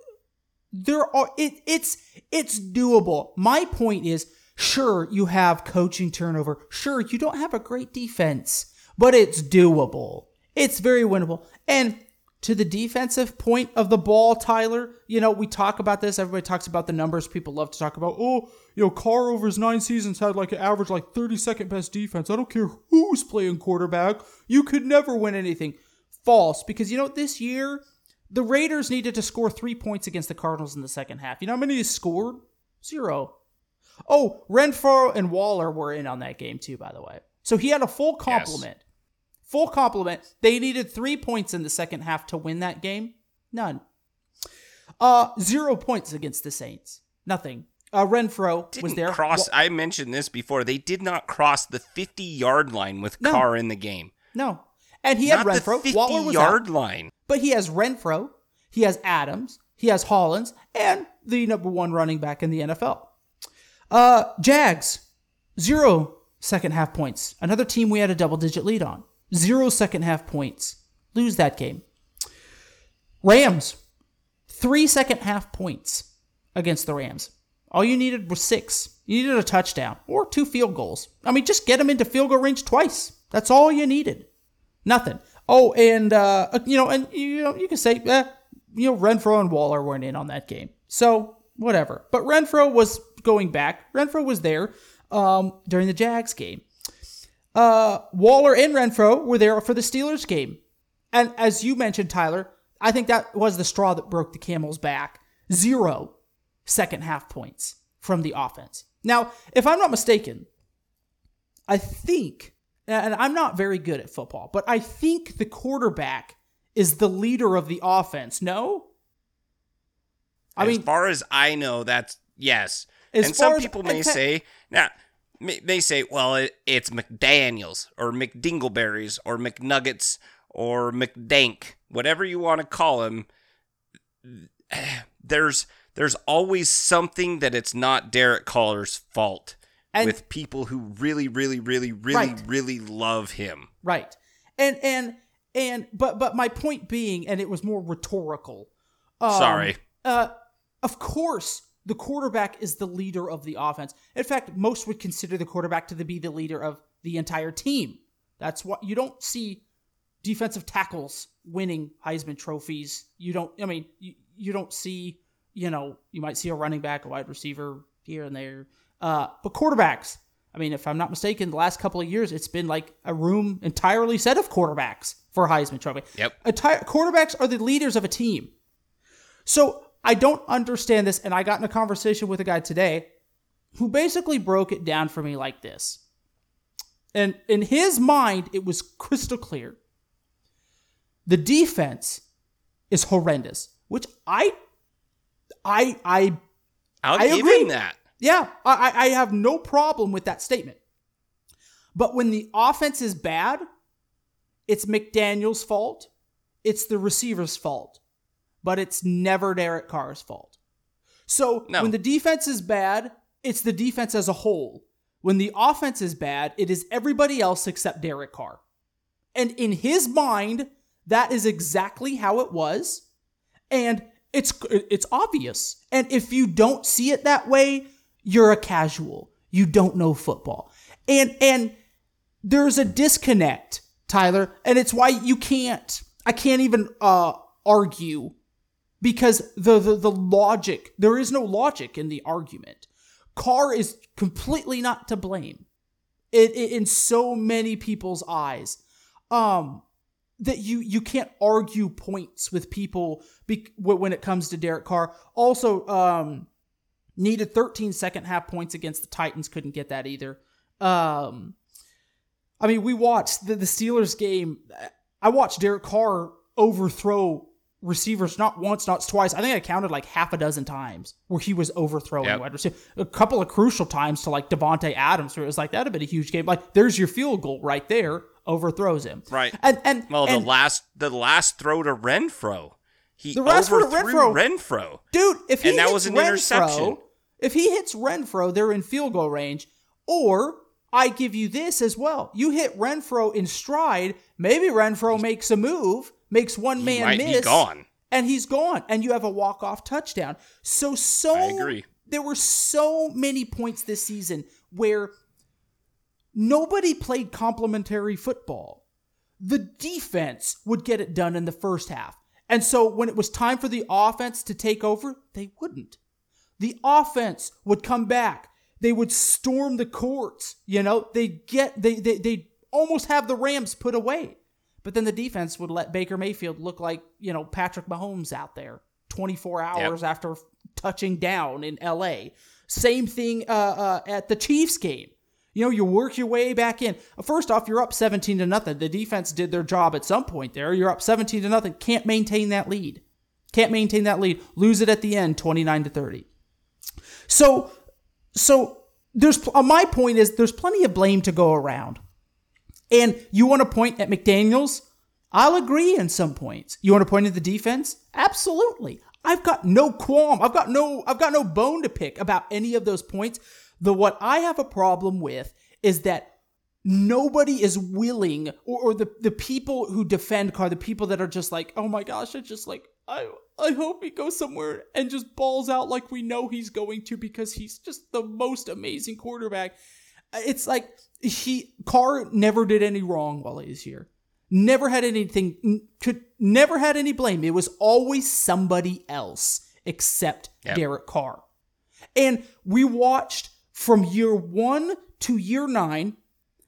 there are it it's it's doable. My point is, sure, you have coaching turnover. Sure, you don't have a great defense, but it's doable. It's very winnable. And to the defensive point of the ball, Tyler, you know, we talk about this. Everybody talks about the numbers. People love to talk about, oh, you know, Carr over his nine seasons had like an average like 32nd best defense. I don't care who's playing quarterback. You could never win anything. False. Because, you know, this year, the Raiders needed to score three points against the Cardinals in the second half. You know how many they scored? Zero. Oh, Renfrow and Waller were in on that game too, by the way. So he had a full complement. Full complement. They needed three points in the second half to win that game. None. Uh, zero points against the Saints. Nothing. Uh, Renfrow was Didn't there. cross Wa- i mentioned this before they did not cross the 50 yard line with No. Carr in the game no, and he had Renfrow. the 50 Waller was yard out. line But he has Renfrow, he has Adams, he has Hollins, and the number one running back in the NFL. Uh, Jags, zero second half points. Another team we had a double digit lead on. Zero second half points. Lose that game. Rams, three second half points against the Rams. All you needed was six. You needed a touchdown or two field goals. I mean, just get them into field goal range twice. That's all you needed. Nothing. Oh, and uh, you know, and you know, you can say, eh, you know, Renfrow and Waller weren't in on that game, so whatever. But Renfrow was going back. Renfrow was there um, during the Jags game. Uh, Waller and Renfrow were there for the Steelers game, and as you mentioned, Tyler, I think that was the straw that broke the camel's back. Zero second half points from the offense. Now, if I'm not mistaken, I think, and I'm not very good at football, but I think the quarterback is the leader of the offense. No? I as mean, far as I know, that's yes. As and some as people may say now may say, well, it, it's McDaniels or McDingleberries or McNuggets or McDank, whatever you want to call him. There's there's always something that it's not Derek Carr's fault And- with people who really, really, really, really, Right. really love him. Right. And and and but but my point being, and it was more rhetorical. um, Sorry. Uh, of course, the quarterback is the leader of the offense. In fact, most would consider the quarterback to be the leader of the entire team. That's what you don't see defensive tackles winning Heisman trophies. You don't. I mean, you, you don't see. You know, you might see a running back, a wide receiver here and there. Uh, but quarterbacks. I mean, if I'm not mistaken, the last couple of years, it's been like a room entirely set of quarterbacks for Heisman Trophy. Yep. Entire quarterbacks are the leaders of a team. So I don't understand this, and I got in a conversation with a guy today who basically broke it down for me like this. And in his mind, it was crystal clear. The defense is horrendous, which I, I, I, I'll I agree. that. yeah, I, I I have no problem with that statement. But when the offense is bad, it's McDaniels' fault. It's the receiver's fault. But it's never Derek Carr's fault. So No. when the defense is bad, it's the defense as a whole. When the offense is bad, it is everybody else except Derek Carr. And in his mind, that is exactly how it was. And it's it's obvious. And if you don't see it that way, you're a casual. You don't know football. And and there's a disconnect, Tyler, and it's why you can't I can't even uh argue because the, the the logic there is no logic in the argument. Carr is completely not to blame. It, it in so many people's eyes. Um that you you can't argue points with people be, when it comes to Derek Carr. Also, um, needed 13 second half points against the Titans. Couldn't get that either. Um, I mean, we watched the, the Steelers game. I watched Derek Carr overthrow receivers not once, not twice. I think I counted like half a dozen times where he was overthrowing Yep. wide receiver. A couple of crucial times to like Davante Adams, where it was like that'd have been a huge game. Like, there's your field goal right there. Overthrows him. Right. And and Well, and- the last the last throw to Renfrow, he The last overthrew Renfrow- Renfrow. Dude, if he And that hits was an Renfrow, interception. if he hits Renfrow, they're in field goal range. Or I give you this as well. You hit Renfrow in stride, maybe Renfrow makes a move, makes one man might miss, gone. and he's gone, and you have a walk off touchdown. So so I agree. There were so many points this season where nobody played complementary football the defense would get it done in the first half. And so when it was time for the offense to take over, they wouldn't. The offense would come back. They would storm the courts. You know, they get they they they almost have the Rams put away. But then the defense would let Baker Mayfield look like, you know, Patrick Mahomes out there 24 hours after touching down in LA. Same thing uh, uh, at the Chiefs game. You know, you work your way back in. First off, you're up 17 to nothing. The defense did their job at some point there. You're up 17 to nothing. Can't maintain that lead. Can't maintain that lead. Lose it at the end, 29 to 30. So, so there's uh, my point is there's plenty of blame to go around. And you want to point at McDaniels? I'll agree in some points. You want to point at the defense? Absolutely. I've got no qualm. I've got no I've got no bone to pick about any of those points. The what I have a problem with is that nobody is willing or, or the the people who defend Carr, the people that are just like, "Oh my gosh, it's just like I I hope he goes somewhere and just balls out like we know he's going to because he's just the most amazing quarterback." It's like he Carr never did any wrong while he was here. Never had anything could never had any blame. It was always somebody else except Yep. Derek Carr. And we watched from year 1 to year 9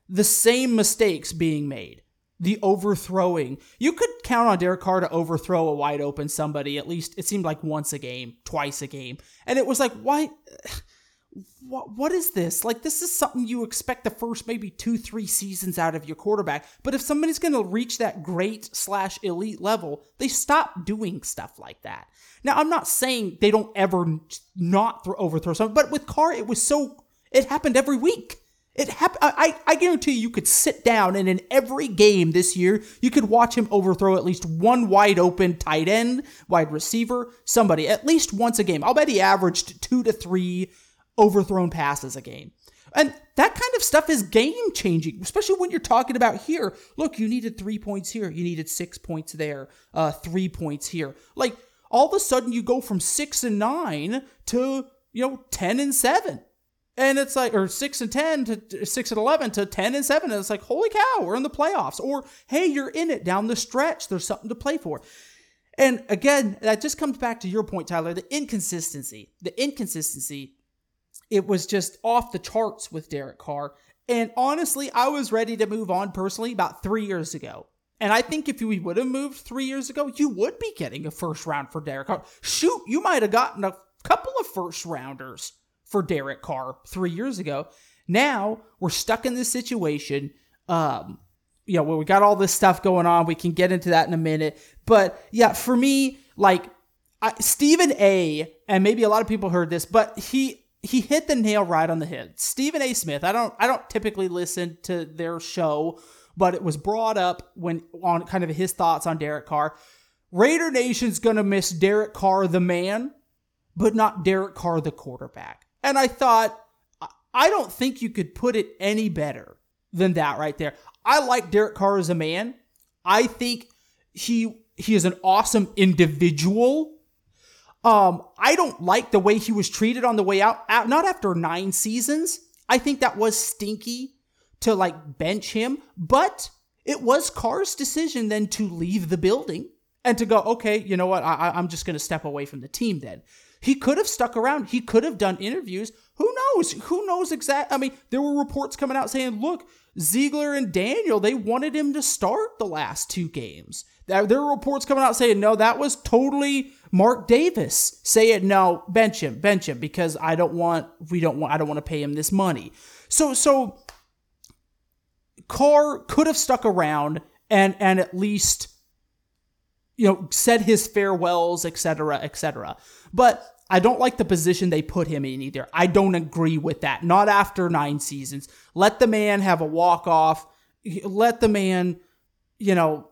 the same mistakes being made. The overthrowing. You could count on Derek Carr to overthrow a wide open somebody at least, it seemed like once a game, twice a game. And it was like, why? What, what is this? Like, this is something you expect the first maybe two, three seasons out of your quarterback. But if somebody's going to reach that great slash elite level, they stop doing stuff like that. Now, I'm not saying they don't ever not throw, overthrow something, but with Carr, it was so, it happened every week. It happened. I, I guarantee you, you could sit down and in every game this year, you could watch him overthrow at least one wide open tight end, wide receiver, somebody at least once a game. I'll bet he averaged two to three overthrown passes a game. And that kind of stuff is game changing, especially when you're talking about here. Look, you needed three points here, you needed six points there, uh, three points here. Like all of a sudden, you go from six and nine to you know ten and seven. And it's like, or six and ten to six and eleven to ten and seven, and it's like, holy cow, we're in the playoffs. Or hey, you're in it down the stretch. There's something to play for. And again, that just comes back to your point, Tyler. The inconsistency, the inconsistency. It was just off the charts with Derek Carr. And honestly, I was ready to move on personally about three years ago. And I think if we would have moved three years ago, you would be getting a first round for Derek Carr. Shoot, you might have gotten a couple of first rounders for Derek Carr three years ago. Now we're stuck in this situation. Um, you know, where we got all this stuff going on. We can get into that in a minute. But yeah, for me, like I, Stephen A. and maybe a lot of people heard this, but he he hit the nail right on the head. Stephen A. Smith. I don't I don't typically listen to their show, but it was brought up when on kind of his thoughts on Derek Carr. Raider Nation's gonna miss Derek Carr, the man, but not Derek Carr, the quarterback. And I thought, I don't think you could put it any better than that right there. I like Derek Carr as a man. I think he he is an awesome individual. Um, I don't like the way he was treated on the way out. Not after nine seasons. I think that was stinky to like bench him, but it was Carr's decision then to leave the building and to go, okay, you know what? I, I'm just going to step away from the team then. He could have stuck around. He could have done interviews. Who knows? Who knows exact? I mean, there were reports coming out saying, look, Ziegler and Daniel, they wanted him to start the last two games. There were reports coming out saying, no, that was totally Mark Davis saying, no, bench him, bench him, because I don't want, we don't want, I don't want to pay him this money. So, so Carr could have stuck around and, and at least, you know, said his farewells, etc., etc. But I don't like the position they put him in either. I don't agree with that. Not after nine seasons. Let the man have a walk off. Let the man, you know,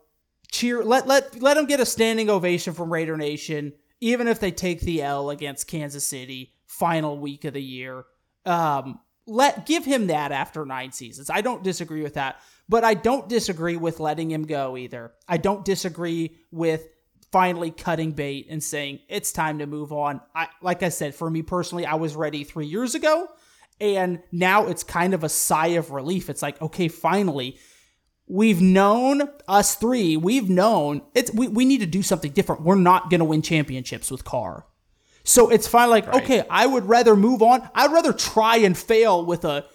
cheer. Let let let him get a standing ovation from Raider Nation, even if they take the L against Kansas City final week of the year. Um, let give him that after nine seasons. I don't disagree with that, but I don't disagree with letting him go either. I don't disagree with finally cutting bait and saying it's time to move on. I like I said, for me personally, I was ready three years ago, and now it's kind of a sigh of relief. It's like, okay, finally, we've known us three, we've known it's we, we need to do something different. We're not gonna win championships with Carr. So it's finally like, right. okay, I would rather move on. I'd rather try and fail with a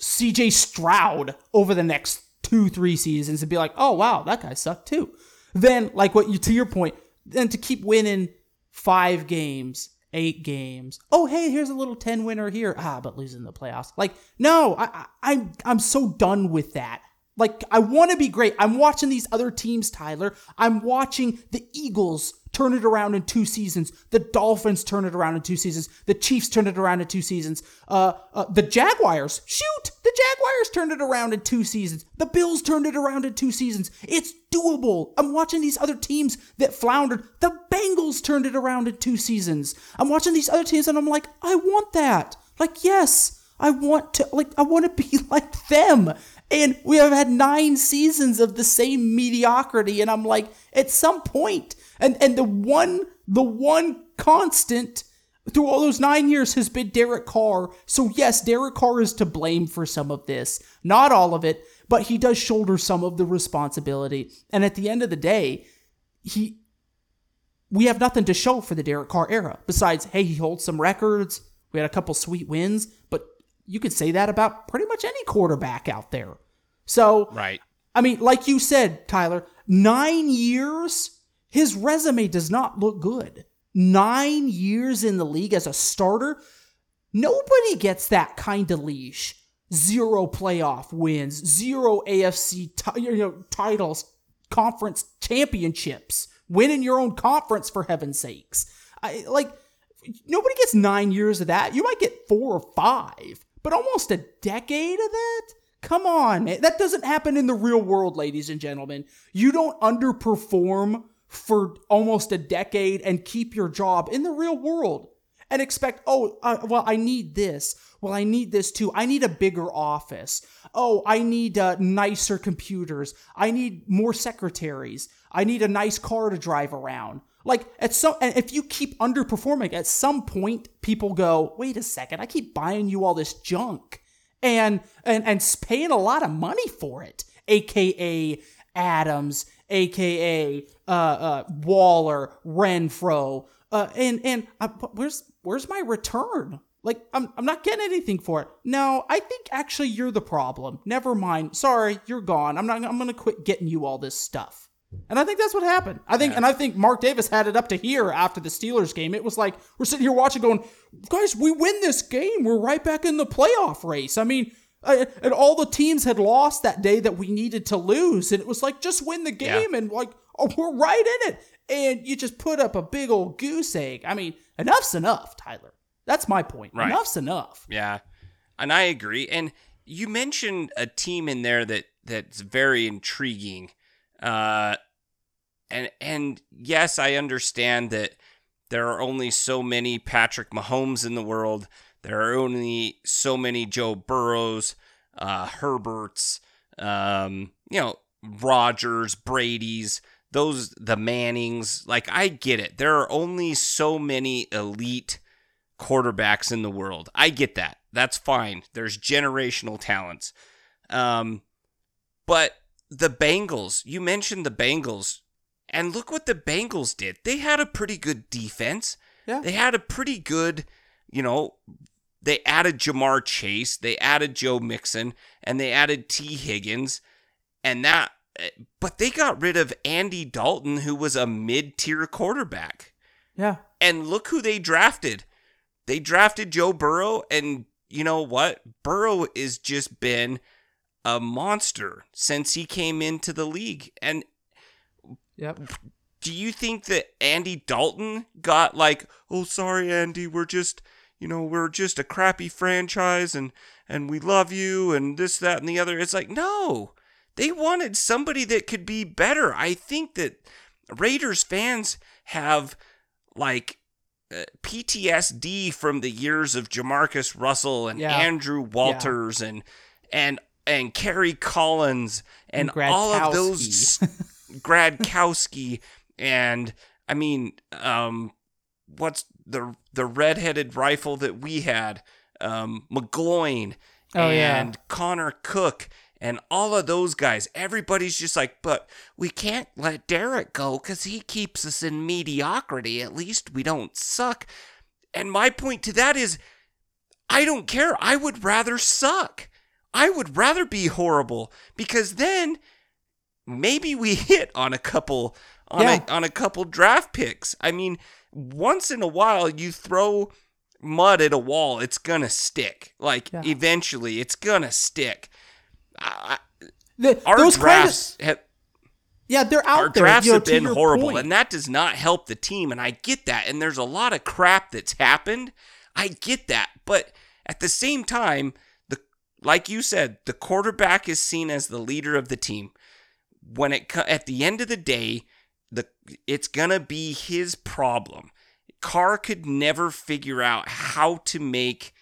CJ Stroud over the next two, three seasons and be like, oh wow, that guy sucked too then like what you to your point, then to keep winning five games, eight games. Oh, hey, here's a little 10 winner here. Ah, but losing the playoffs. Like, no, I, I I'm I'm so done with that. Like, I want to be great. I'm watching these other teams, Tyler. I'm watching the Eagles turn it around in two seasons. The Dolphins turn it around in two seasons. The Chiefs turn it around in two seasons. Uh, uh, the Jaguars, shoot, the Jaguars turned it around in two seasons. The Bills turned it around in two seasons. It's doable. I'm watching these other teams that floundered. The Bengals turned it around in two seasons. I'm watching these other teams and I'm like, I want that. Like, yes, I want to, like, I want to be like them. And we have had nine seasons of the same mediocrity. And I'm like, at some point, and, and the one, the one constant through all those nine years has been Derek Carr. So yes, Derek Carr is to blame for some of this. Not all of it, but he does shoulder some of the responsibility. And at the end of the day, he, we have nothing to show for the Derek Carr era besides, hey, he holds some records. We had a couple sweet wins, but you could say that about pretty much any quarterback out there. So, right. I mean, like you said, Tyler, nine years, his resume does not look good. Nine years in the league as a starter, nobody gets that kind of leash. Zero playoff wins, zero AFC t- you know, titles, conference championships, winning your own conference for heaven's sakes. I, like, nobody gets nine years of that. You might get four or five, but almost a decade of that? Come on, man. That doesn't happen in the real world, ladies and gentlemen. You don't underperform for almost a decade and keep your job in the real world and expect, oh, uh, well, I need this. Well, I need this too. I need a bigger office. Oh, I need uh, nicer computers. I need more secretaries. I need a nice car to drive around. Like at some, and if you keep underperforming, at some point people go, wait a second, I keep buying you all this junk and and and paying a lot of money for it, aka Adams, aka uh, uh, Waller, Renfrow, uh, and and uh, where's where's my return? Like I'm I'm not getting anything for it. No, I think actually you're the problem. Never mind. Sorry, you're gone. I'm not. I'm gonna quit getting you all this stuff. And I think that's what happened. I think, yeah. and I think Mark Davis had it up to here after the Steelers game. It was like we're sitting here watching, going, guys, we win this game, we're right back in the playoff race. I mean, I, and all the teams had lost that day that we needed to lose, and it was like just win the game, yeah. and like oh, we're right in it. And you just put up a big old goose egg. I mean, enough's enough, Tyler. That's my point. Right. Enough's enough. Yeah, and I agree. And you mentioned a team in there that that's very intriguing. Uh, and and yes, I understand that there are only so many Patrick Mahomes in the world. There are only so many Joe Burrows, uh, Herberts, um, you know, Rodgers, Brady's, those, the Mannings. Like, I get it. There are only so many elite quarterbacks in the world. I get that. That's fine. There's generational talents. Um, but the Bengals, you mentioned the Bengals, and look what the Bengals did. They had a pretty good defense. Yeah. They had a pretty good, you know, they added Ja'Marr Chase, they added Joe Mixon, and they added Tee Higgins, and that, eh, but they got rid of Andy Dalton, who was a mid tier quarterback. Yeah. And look who they drafted. They drafted Joe Burrow, and you know what? Burrow has just been a monster since he came into the league. And Yep. do you think that Andy Dalton got like, oh, sorry, Andy, we're just, you know, we're just a crappy franchise and and we love you and this, that, and the other? It's like, no, they wanted somebody that could be better. I think that Raiders fans have like uh, PTSD from the years of JaMarcus Russell and Yeah. Andrew Walters and and and Kerry Collins and, all of those Gradkowski and I mean um what's the the redheaded rifle that we had? Um McGloin Oh, yeah. and Connor Cook and all of those guys. Everybody's just like but we can't let Derek go cuz he keeps us in mediocrity. At least we don't suck. And my point to that is I don't care. I would rather suck. I would rather be horrible because then maybe we hit on a couple on Yeah. a on a couple draft picks. I mean, once in a while you throw mud at a wall, it's gonna stick. Like Yeah. eventually, it's gonna stick. I, The- our those kind of- drafts have yeah, they're out our there. drafts you know, have been horrible, point. and that does not help the team. And I get that. And there's a lot of crap that's happened. I get that, but at the same time, the like you said, the quarterback is seen as the leader of the team. When it at the end of the day, the it's gonna be his problem. Carr could never figure out how to make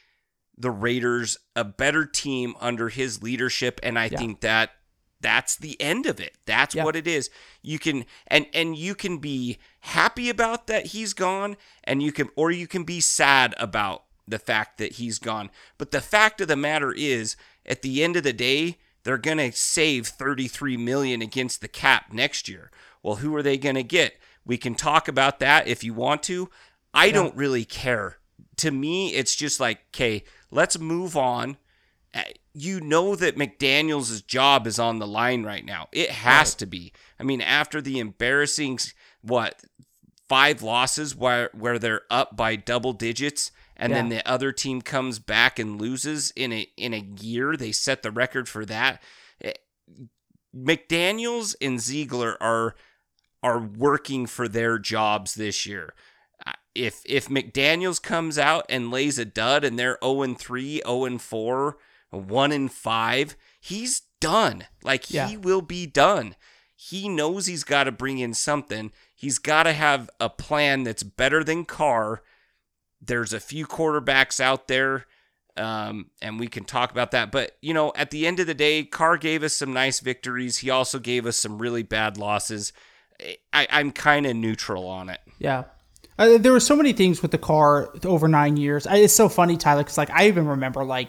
the Raiders a better team under his leadership, and I Yeah. think that that's the end of it. That's Yeah. what it is. You can and and you can be happy about that he's gone, and you can or you can be sad about the fact that he's gone. But the fact of the matter is, at the end of the day, they're gonna save 33 million against the cap next year. Well, who are they gonna get? We can talk about that if you want to. I don't really care. To me, it's just like, okay, let's move on. Uh, You know that McDaniels' job is on the line right now. It has to be. I mean, after the embarrassing what five losses where where they're up by double digits and then the other team comes back and loses in a in a year, they set the record for that. Eh, McDaniels and Ziegler are are working for their jobs this year. If if McDaniels comes out and lays a dud and they're 0 and 3, 0 and 4, 1 and 5, he's done. Like Yeah. he will be done. He knows he's got to bring in something. He's got to have a plan that's better than Carr. There's a few quarterbacks out there um, and we can talk about that. But you know, at the end of the day, Carr gave us some nice victories. He also gave us some really bad losses. I, I'm kind of neutral on it. Yeah. Uh, there were so many things with the Carr over nine years. I, it's so funny, Tyler, because like I even remember like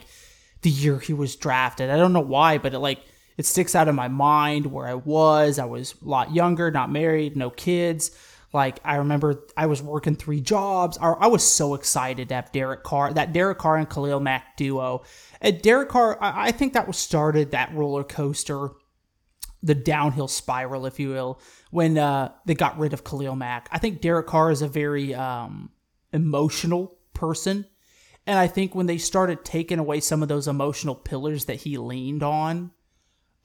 the year he was drafted. I don't know why, but it like it sticks out in my mind where I was. I was a lot younger, not married, no kids. Like I remember I was working three jobs. I, I was so excited to have Derek Carr, that Derek Carr and Khalil Mack duo. And Derek Carr, I, I think that was started that roller coaster the downhill spiral, if you will, when uh, they got rid of Khalil Mack. I think Derek Carr is a very um, emotional person. And I think when they started taking away some of those emotional pillars that he leaned on,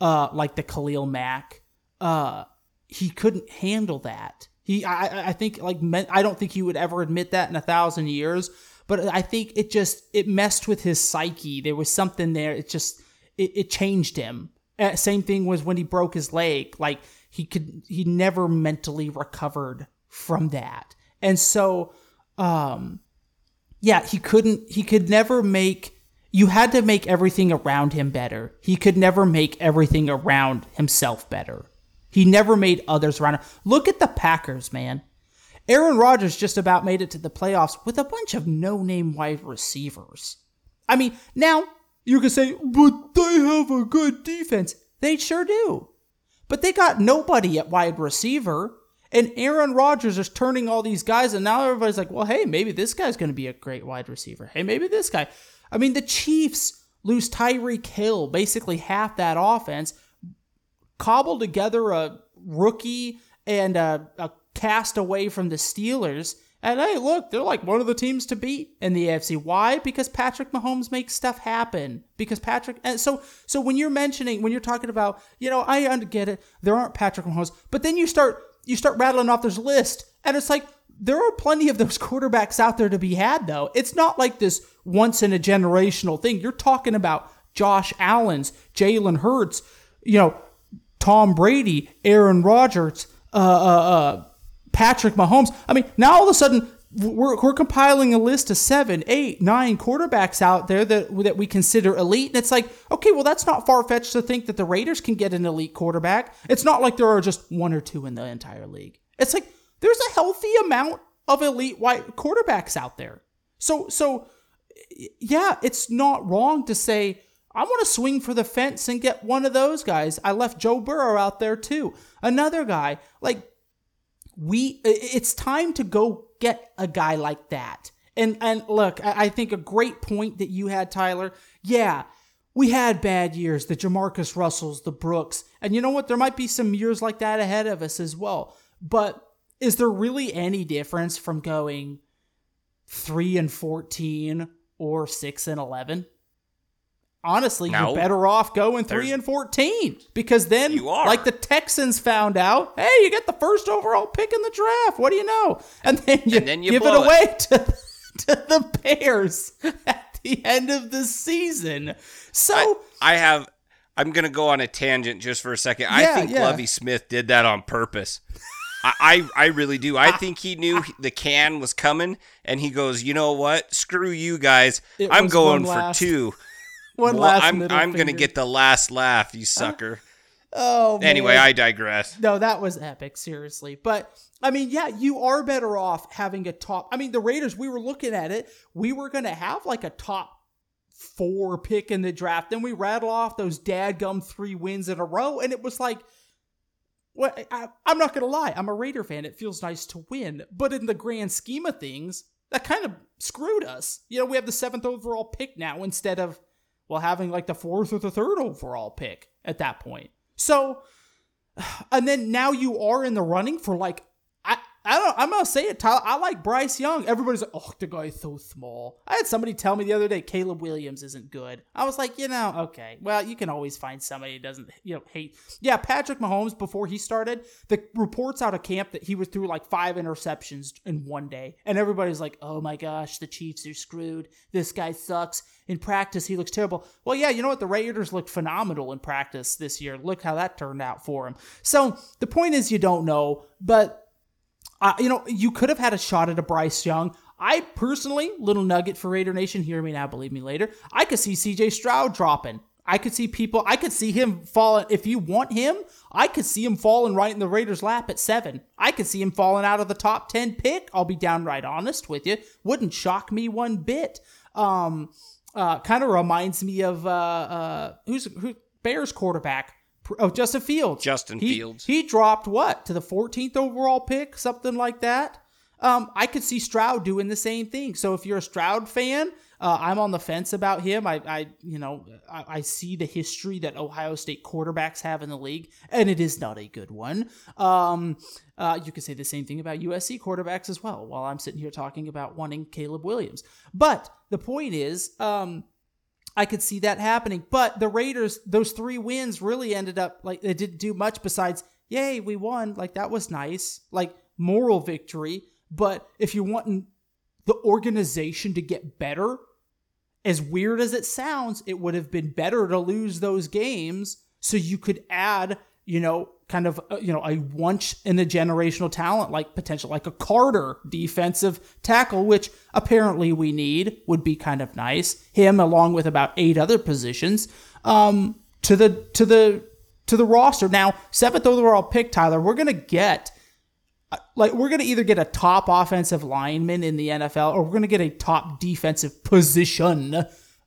uh, like the Khalil Mack, uh, he couldn't handle that. He, I, I- think, like, I don't think he would ever admit that in a thousand years. But I think it just it messed with his psyche. There was something there. It just it, it changed him. Uh, same thing was when he broke his leg. Like he could, he never mentally recovered from that. And so um, yeah, he couldn't. He could never make. You had to make everything around him better. He could never make everything around himself better. He never made others around him. Look at the Packers, man. Aaron Rodgers just about made it to the playoffs with a bunch of no-name wide receivers. I mean, now you can say, but they have a good defense. They sure do. But they got nobody at wide receiver. And Aaron Rodgers is turning all these guys, and now everybody's like, well, hey, maybe this guy's going to be a great wide receiver. Hey, maybe this guy. I mean, the Chiefs lose Tyreek Hill, basically half that offense, cobble together a rookie and a, a cast away from the Steelers. And hey, look, they're like one of the teams to beat in the AFC. Why? Because Patrick Mahomes makes stuff happen. Because Patrick, and so so when you're mentioning when you're talking about, you know, I get it, there aren't Patrick Mahomes, but then you start you start rattling off this list, and it's like there are plenty of those quarterbacks out there to be had. Though it's not like this once in a generational thing. You're talking about Josh Allen's, Jalen Hurts, you know, Tom Brady, Aaron Rodgers, uh, uh, uh, Patrick Mahomes. I mean, now all of a sudden we're, we're compiling a list of seven, eight, nine quarterbacks out there that that we consider elite, and it's like, okay, well, that's not far fetched to think that the Raiders can get an elite quarterback. It's not like there are just one or two in the entire league. It's like there's a healthy amount of elite white quarterbacks out there. So, so yeah, it's not wrong to say I want to swing for the fence and get one of those guys. I left Joe Burrow out there too. Another guy like we it's time to go get a guy like that. And and look, I think a great point that you had, Tyler. Yeah, we had bad years, the JaMarcus Russells, the Brooks, and you know what? There might be some years like that ahead of us as well. But is there really any difference from going three and fourteen or six and eleven? Honestly, no. you're better off going three There's, and fourteen because then, like the Texans found out, hey, you get the first overall pick in the draft. What do you know? And then you, and then you give it away it. To, to the Bears at the end of the season. So I, I have. I'm gonna go on a tangent just for a second. Yeah, I think yeah. Lovie Smith did that on purpose. I, I, I really do. I think he knew the can was coming, and he goes, "You know what? Screw you guys. I'm going for two. One well, last I'm, I'm gonna get the last laugh, you uh, sucker. oh. Man. Anyway, I digress. No, that was epic. Seriously, but I mean, yeah, you are better off having a top. I mean, the Raiders. We were looking at it. We were gonna have like a top four pick in the draft. Then we rattle off those dadgum three wins in a row, and it was like. Well, I, I'm not gonna lie. I'm a Raider fan. It feels nice to win, but in the grand scheme of things, that kind of screwed us. You know, we have the seventh overall pick now instead of while having like the fourth or the third overall pick at that point. So, and then now you are in the running for like I don't. I'm gonna say it, Tyler. I like Bryce Young. Everybody's like, "Oh, the guy's so small." I had somebody tell me the other day Caleb Williams isn't good. I was like, you know, okay. Well, you can always find somebody who doesn't, you know, hate. Yeah, Patrick Mahomes before he started, the reports out of camp that he was through like five interceptions in one day, and everybody's like, "Oh my gosh, the Chiefs are screwed. This guy sucks." In practice, he looks terrible. Well, yeah, you know what? The Raiders looked phenomenal in practice this year. Look how that turned out for him. So the point is, you don't know, but uh, you know, you could have had a shot at a Bryce Young. I personally, little nugget for Raider Nation, hear me now, believe me later. I could see CJ Stroud dropping. I could see people, I could see him falling. If you want him, I could see him falling right in the Raiders' lap at seven. I could see him falling out of the top 10 pick. I'll be downright honest with you. Wouldn't shock me one bit. Um, uh, kind of reminds me of, uh, uh, who's, who, Bears quarterback Oh, Justin Fields. Justin he, Fields. He dropped what to the 14th overall pick, something like that. Um, I could see Stroud doing the same thing. So if you're a Stroud fan, uh, I'm on the fence about him. I, I you know, I, I, see the history that Ohio State quarterbacks have in the league, and it is not a good one. Um, uh, you could say the same thing about USC quarterbacks as well. While I'm sitting here talking about wanting Caleb Williams, but the point is, um, I could see that happening. But the Raiders, those three wins really ended up like they didn't do much besides, yay, we won. Like that was nice, like moral victory. But if you want the organization to get better, as weird as it sounds, it would have been better to lose those games so you could add, you know, kind of uh, you know a once in a generational talent like potential like a Carter defensive tackle, which apparently we need would be kind of nice. Him along with about eight other positions um, to the to the to the roster. Now seventh overall pick, Tyler, we're gonna get like we're going to either get a top offensive lineman in the NFL or we're going to get a top defensive position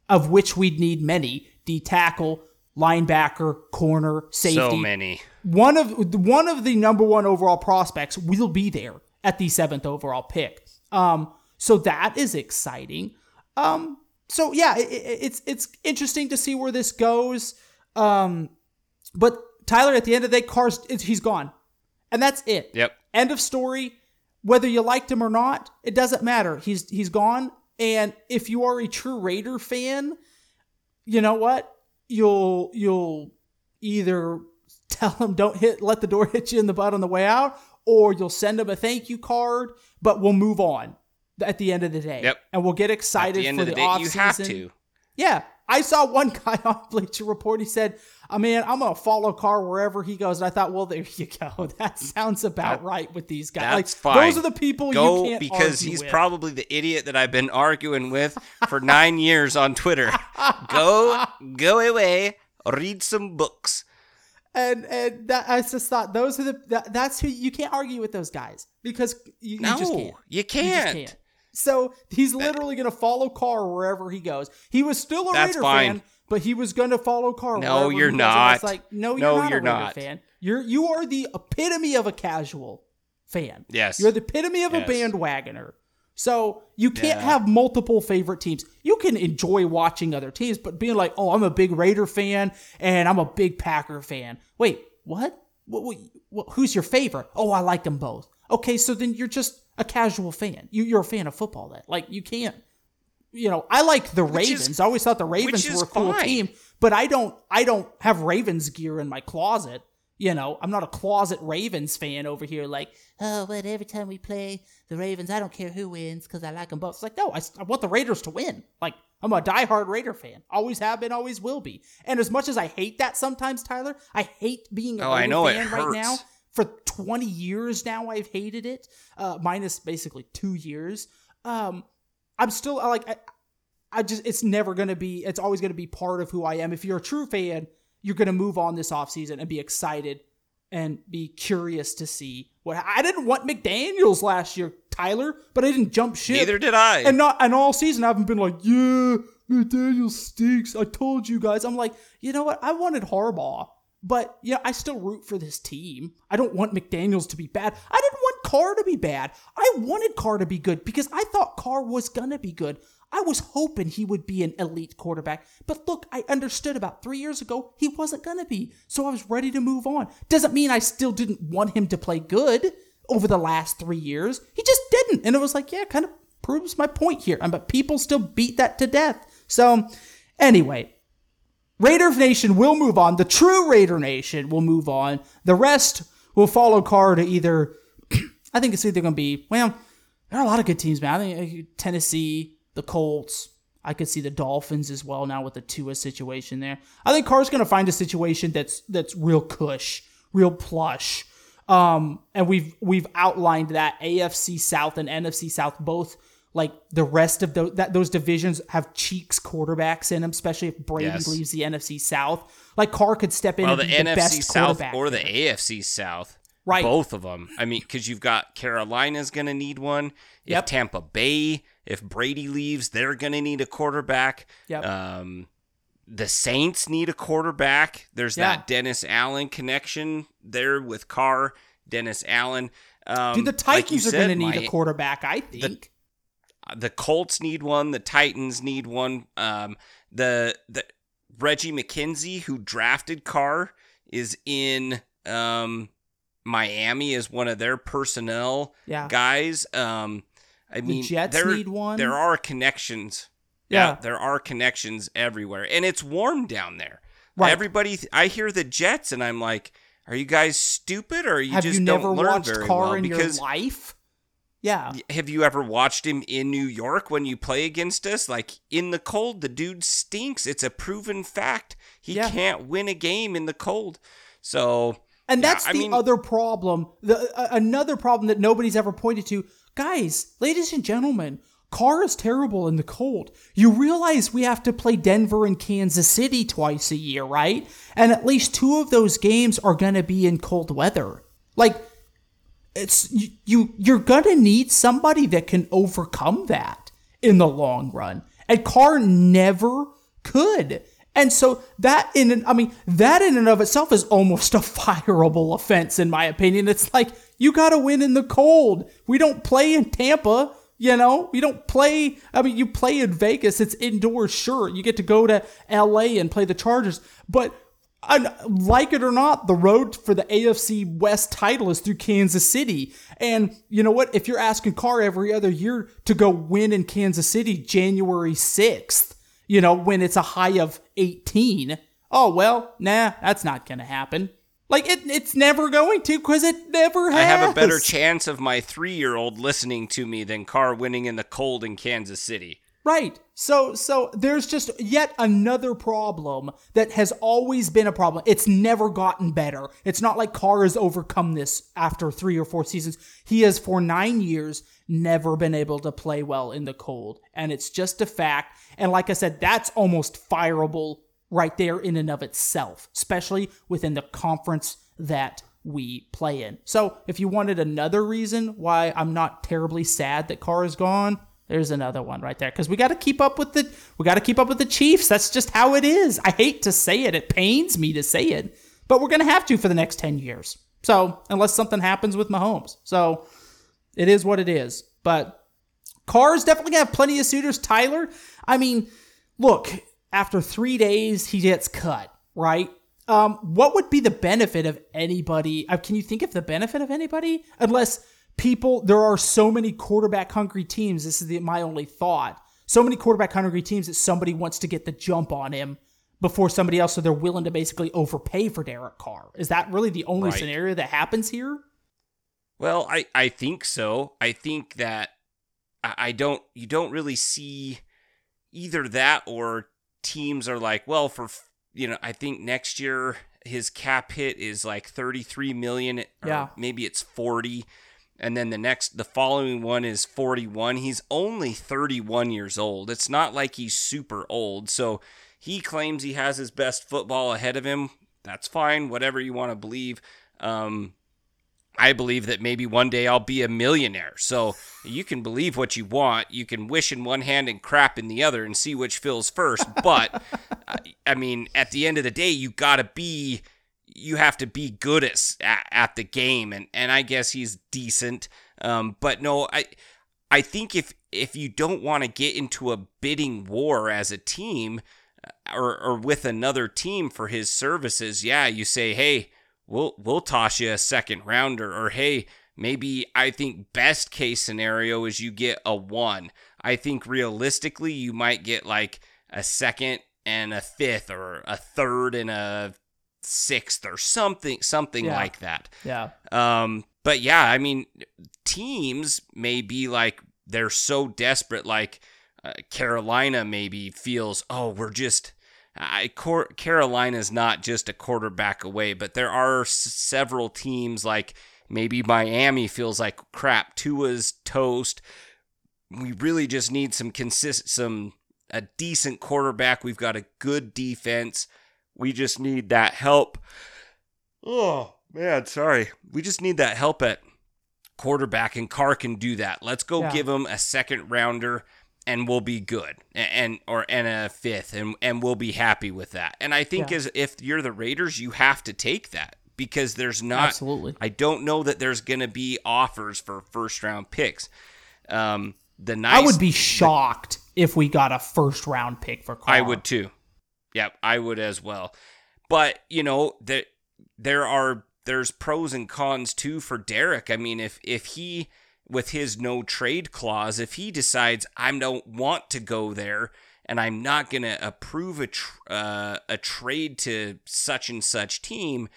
of which we'd need many D tackle, linebacker, corner, safety. So many. One of one of the number one overall prospects will be there at the seventh overall pick. Um, so that is exciting. Um, so yeah, it, it, it's it's interesting to see where this goes. Um, but Tyler, at the end of the day, Carr's he's gone, and that's it. Yep. End of story. Whether you liked him or not, it doesn't matter. He's he's gone. And if you are a true Raider fan, you know what? You'll you'll either tell them don't hit let the door hit you in the butt on the way out, or you'll send them a thank you card, but we'll move on at the end of the day. Yep. And we'll get excited At the end for of the the, day, off you season. have to. Yeah. I saw one guy on Bleacher Report. He said, uh, I mean, I'm going to follow Carr wherever he goes. And I thought, well, there you go. That sounds about right with these guys. That's like, fine. Those are the people Go you can't because he's with. probably the idiot that I've been arguing with for nine years on Twitter. Go, go away. Read some books. And and that, I just thought those are the that, that's who you can't argue with those guys because you, you just No, can't. you just can't. So he's literally going to follow Carr wherever he goes. He was still a That's Raider fine. fan, but he was going to follow Carr. No, wherever you're he goes. It's not. like no, you're No, not you're a Raider not. fan. You're you are the epitome of a casual fan. Yes. you're the epitome of Yes. a bandwagoner. So you can't Yeah. have multiple favorite teams. You can enjoy watching other teams, but being like, oh, I'm a big Raider fan and I'm a big Packer fan. Wait, what? What, what, who's your favorite? Oh, I like them both. Okay, so then you're just a casual fan. You, you're a fan of football. Then, like, you can't. You know, I like the Which is- Ravens. I always thought the Ravens were a cool fine. team, but I don't. I don't have Ravens gear in my closet. You know, I'm not a closet Ravens fan over here. Like, oh, but every time we play the Ravens, I don't care who wins because I like them both. It's like, no, I, I want the Raiders to win. Like, I'm a diehard Raider fan. Always have been, always will be. And as much as I hate that sometimes, Tyler, I hate being a Oh, I Raider know, it fan right now. For 20 years now, I've hated it. Uh, minus basically two years. Um, I'm still like. I, I just it's never going to be it's always going to be part of who I am. If you're a true fan, you're going to move on this offseason and be excited and be curious to see what I didn't want McDaniels last year, Tyler, but I didn't jump ship. Neither did I. And not and all season I haven't been like, yeah, McDaniels stinks. I told you guys. I'm like, you know what? I wanted Harbaugh. But yeah, I still root for this team. I don't want McDaniels to be bad. I didn't want Carr to be bad. I wanted Carr to be good because I thought Carr was gonna be good. I was hoping he would be an elite quarterback. But look, I understood about three years ago he wasn't gonna be. So I was ready to move on. Doesn't mean I still didn't want him to play good over the last three years. He just didn't. And it was like, yeah, kind of proves my point here. But people still beat that to death. So anyway, Raider Nation will move on. The true Raider Nation will move on. The rest will follow Carr to either. I think it's either going to be well. There are a lot of good teams, man. I think uh, Tennessee, the Colts. I could see the Dolphins as well now with the Tua situation there. I think Carr's going to find a situation that's that's real cush, real plush. Um, and we've we've outlined that AFC South and NFC South both like the rest of those that those divisions have cheeks quarterbacks in them, especially if Brady Yes. leaves the NFC South. Like Carr could step in Well, and the NFC best South quarterback or the. AFC South. Right. Both of them. I mean, because you've got Carolina's going to need one. If Yep. Tampa Bay, if Brady leaves, they're going to need a quarterback. Yep. Um, the Saints need a quarterback. There's Yeah. that Dennis Allen connection there with Carr, Dennis Allen. Um, Dude, the like Titans are going to need my- a quarterback, I think. the Colts need one. The Titans need one. Um, the the Reggie McKenzie, who drafted Carr, is in um, Miami as one of their personnel Yeah. guys. Um, I mean, Jets there, need one. There are connections. Yeah. Yeah. there are connections everywhere, and it's warm down there. Right. Everybody, I hear the Jets, and I'm like, are you guys stupid, or you Have just you don't never learn watched very Carr well? in because your life? Yeah. have you ever watched him in New York when you play against us? Like in the cold, the dude stinks. It's a proven fact. He Yeah. can't win a game in the cold. So And that's I the mean- other problem. The uh, another problem that nobody's ever pointed to, guys, ladies and gentlemen. Carr is terrible in the cold. You realize we have to play Denver and Kansas City twice a year, right? And at least two of those games are going to be in cold weather. Like it's you, you you're going to need somebody that can overcome that in the long run. And Carr never could. And so that in I mean that in and of itself is almost a fireable offense in my opinion. It's like you got to win in the cold. We don't play in Tampa, you know? We don't play I mean you play in Vegas, it's indoors, sure. You get to go to LA and play the Chargers, but and like it or not, the road for the AFC West title is through Kansas City. And you know what? If you're asking Carr every other year to go win in Kansas City January 6th, you know, when it's a high of 18, oh, well, nah, that's not going to happen. Like, it, it's never going to because it never has. I have a better chance of my three year old listening to me than Carr winning in the cold in Kansas City. Right. So so there's just yet another problem that has always been a problem. It's never gotten better. It's not like Carr has overcome this after 3 or 4 seasons. He has for 9 years never been able to play well in the cold, and it's just a fact. And like I said, that's almost fireable right there in and of itself, especially within the conference that we play in. So, if you wanted another reason why I'm not terribly sad that Carr is gone, there's another one right there because we got to keep up with the we got to keep up with the Chiefs. That's just how it is. I hate to say it; it pains me to say it, but we're gonna have to for the next ten years. So unless something happens with Mahomes, so it is what it is. But Carr's definitely gonna have plenty of suitors. Tyler, I mean, look, after three days he gets cut, right? Um, what would be the benefit of anybody? Uh, can you think of the benefit of anybody? Unless people, there are so many quarterback hungry teams. This is the, my only thought. So many quarterback hungry teams that somebody wants to get the jump on him before somebody else, so they're willing to basically overpay for Derek Carr. Is that really the only Right. scenario that happens here? Well, I, I think so. I think that I, I don't you don't really see either that or teams are like, well, for you know, I think next year his cap hit is like 33 million Yeah. maybe it's 40 and then the next the following one is 41. He's only 31 years old. It's not like he's super old. So he claims he has his best football ahead of him. That's fine, whatever you want to believe. Um I believe that maybe one day I'll be a millionaire. So you can believe what you want. You can wish in one hand and crap in the other and see which fills first. But I- I mean, at the end of the day, you got to be, you have to be good at, at, at the game. And, and I guess he's decent. Um, but no, I, I think if, if you don't want to get into a bidding war as a team uh, or, or with another team for his services, yeah, you say, hey, we'll we'll toss you a second rounder or hey maybe i think best case scenario is you get a one i think realistically you might get like a second and a fifth or a third and a sixth or something something Yeah. like that Yeah. um, but yeah, I mean, teams may be like they're so desperate, like uh, Carolina maybe feels, oh, we're just. I, Cor- Carolina's not just a quarterback away, but there are s- several teams like maybe Miami feels like crap. Tua's toast. We really just need some consist some a decent quarterback. We've got a good defense. We just need that help. Oh, man, sorry. We just need that help at quarterback, and Carr can do that. Let's go Yeah. give him a second rounder, and we'll be good, and or and a fifth, and and we'll be happy with that. And I think Yeah. as if you're the Raiders, you have to take that because there's not. Absolutely. I don't know that there's going to be offers for first round picks. Um, the nice. I would be shocked if we got a first round pick for Carr. I would too. Yep, I would as well. But you know, there there are there's pros and cons too for Derek. I mean, if if he with his no trade clause, if he decides I don't want to go there and I'm not going to approve a tr- uh, a trade to such and such team,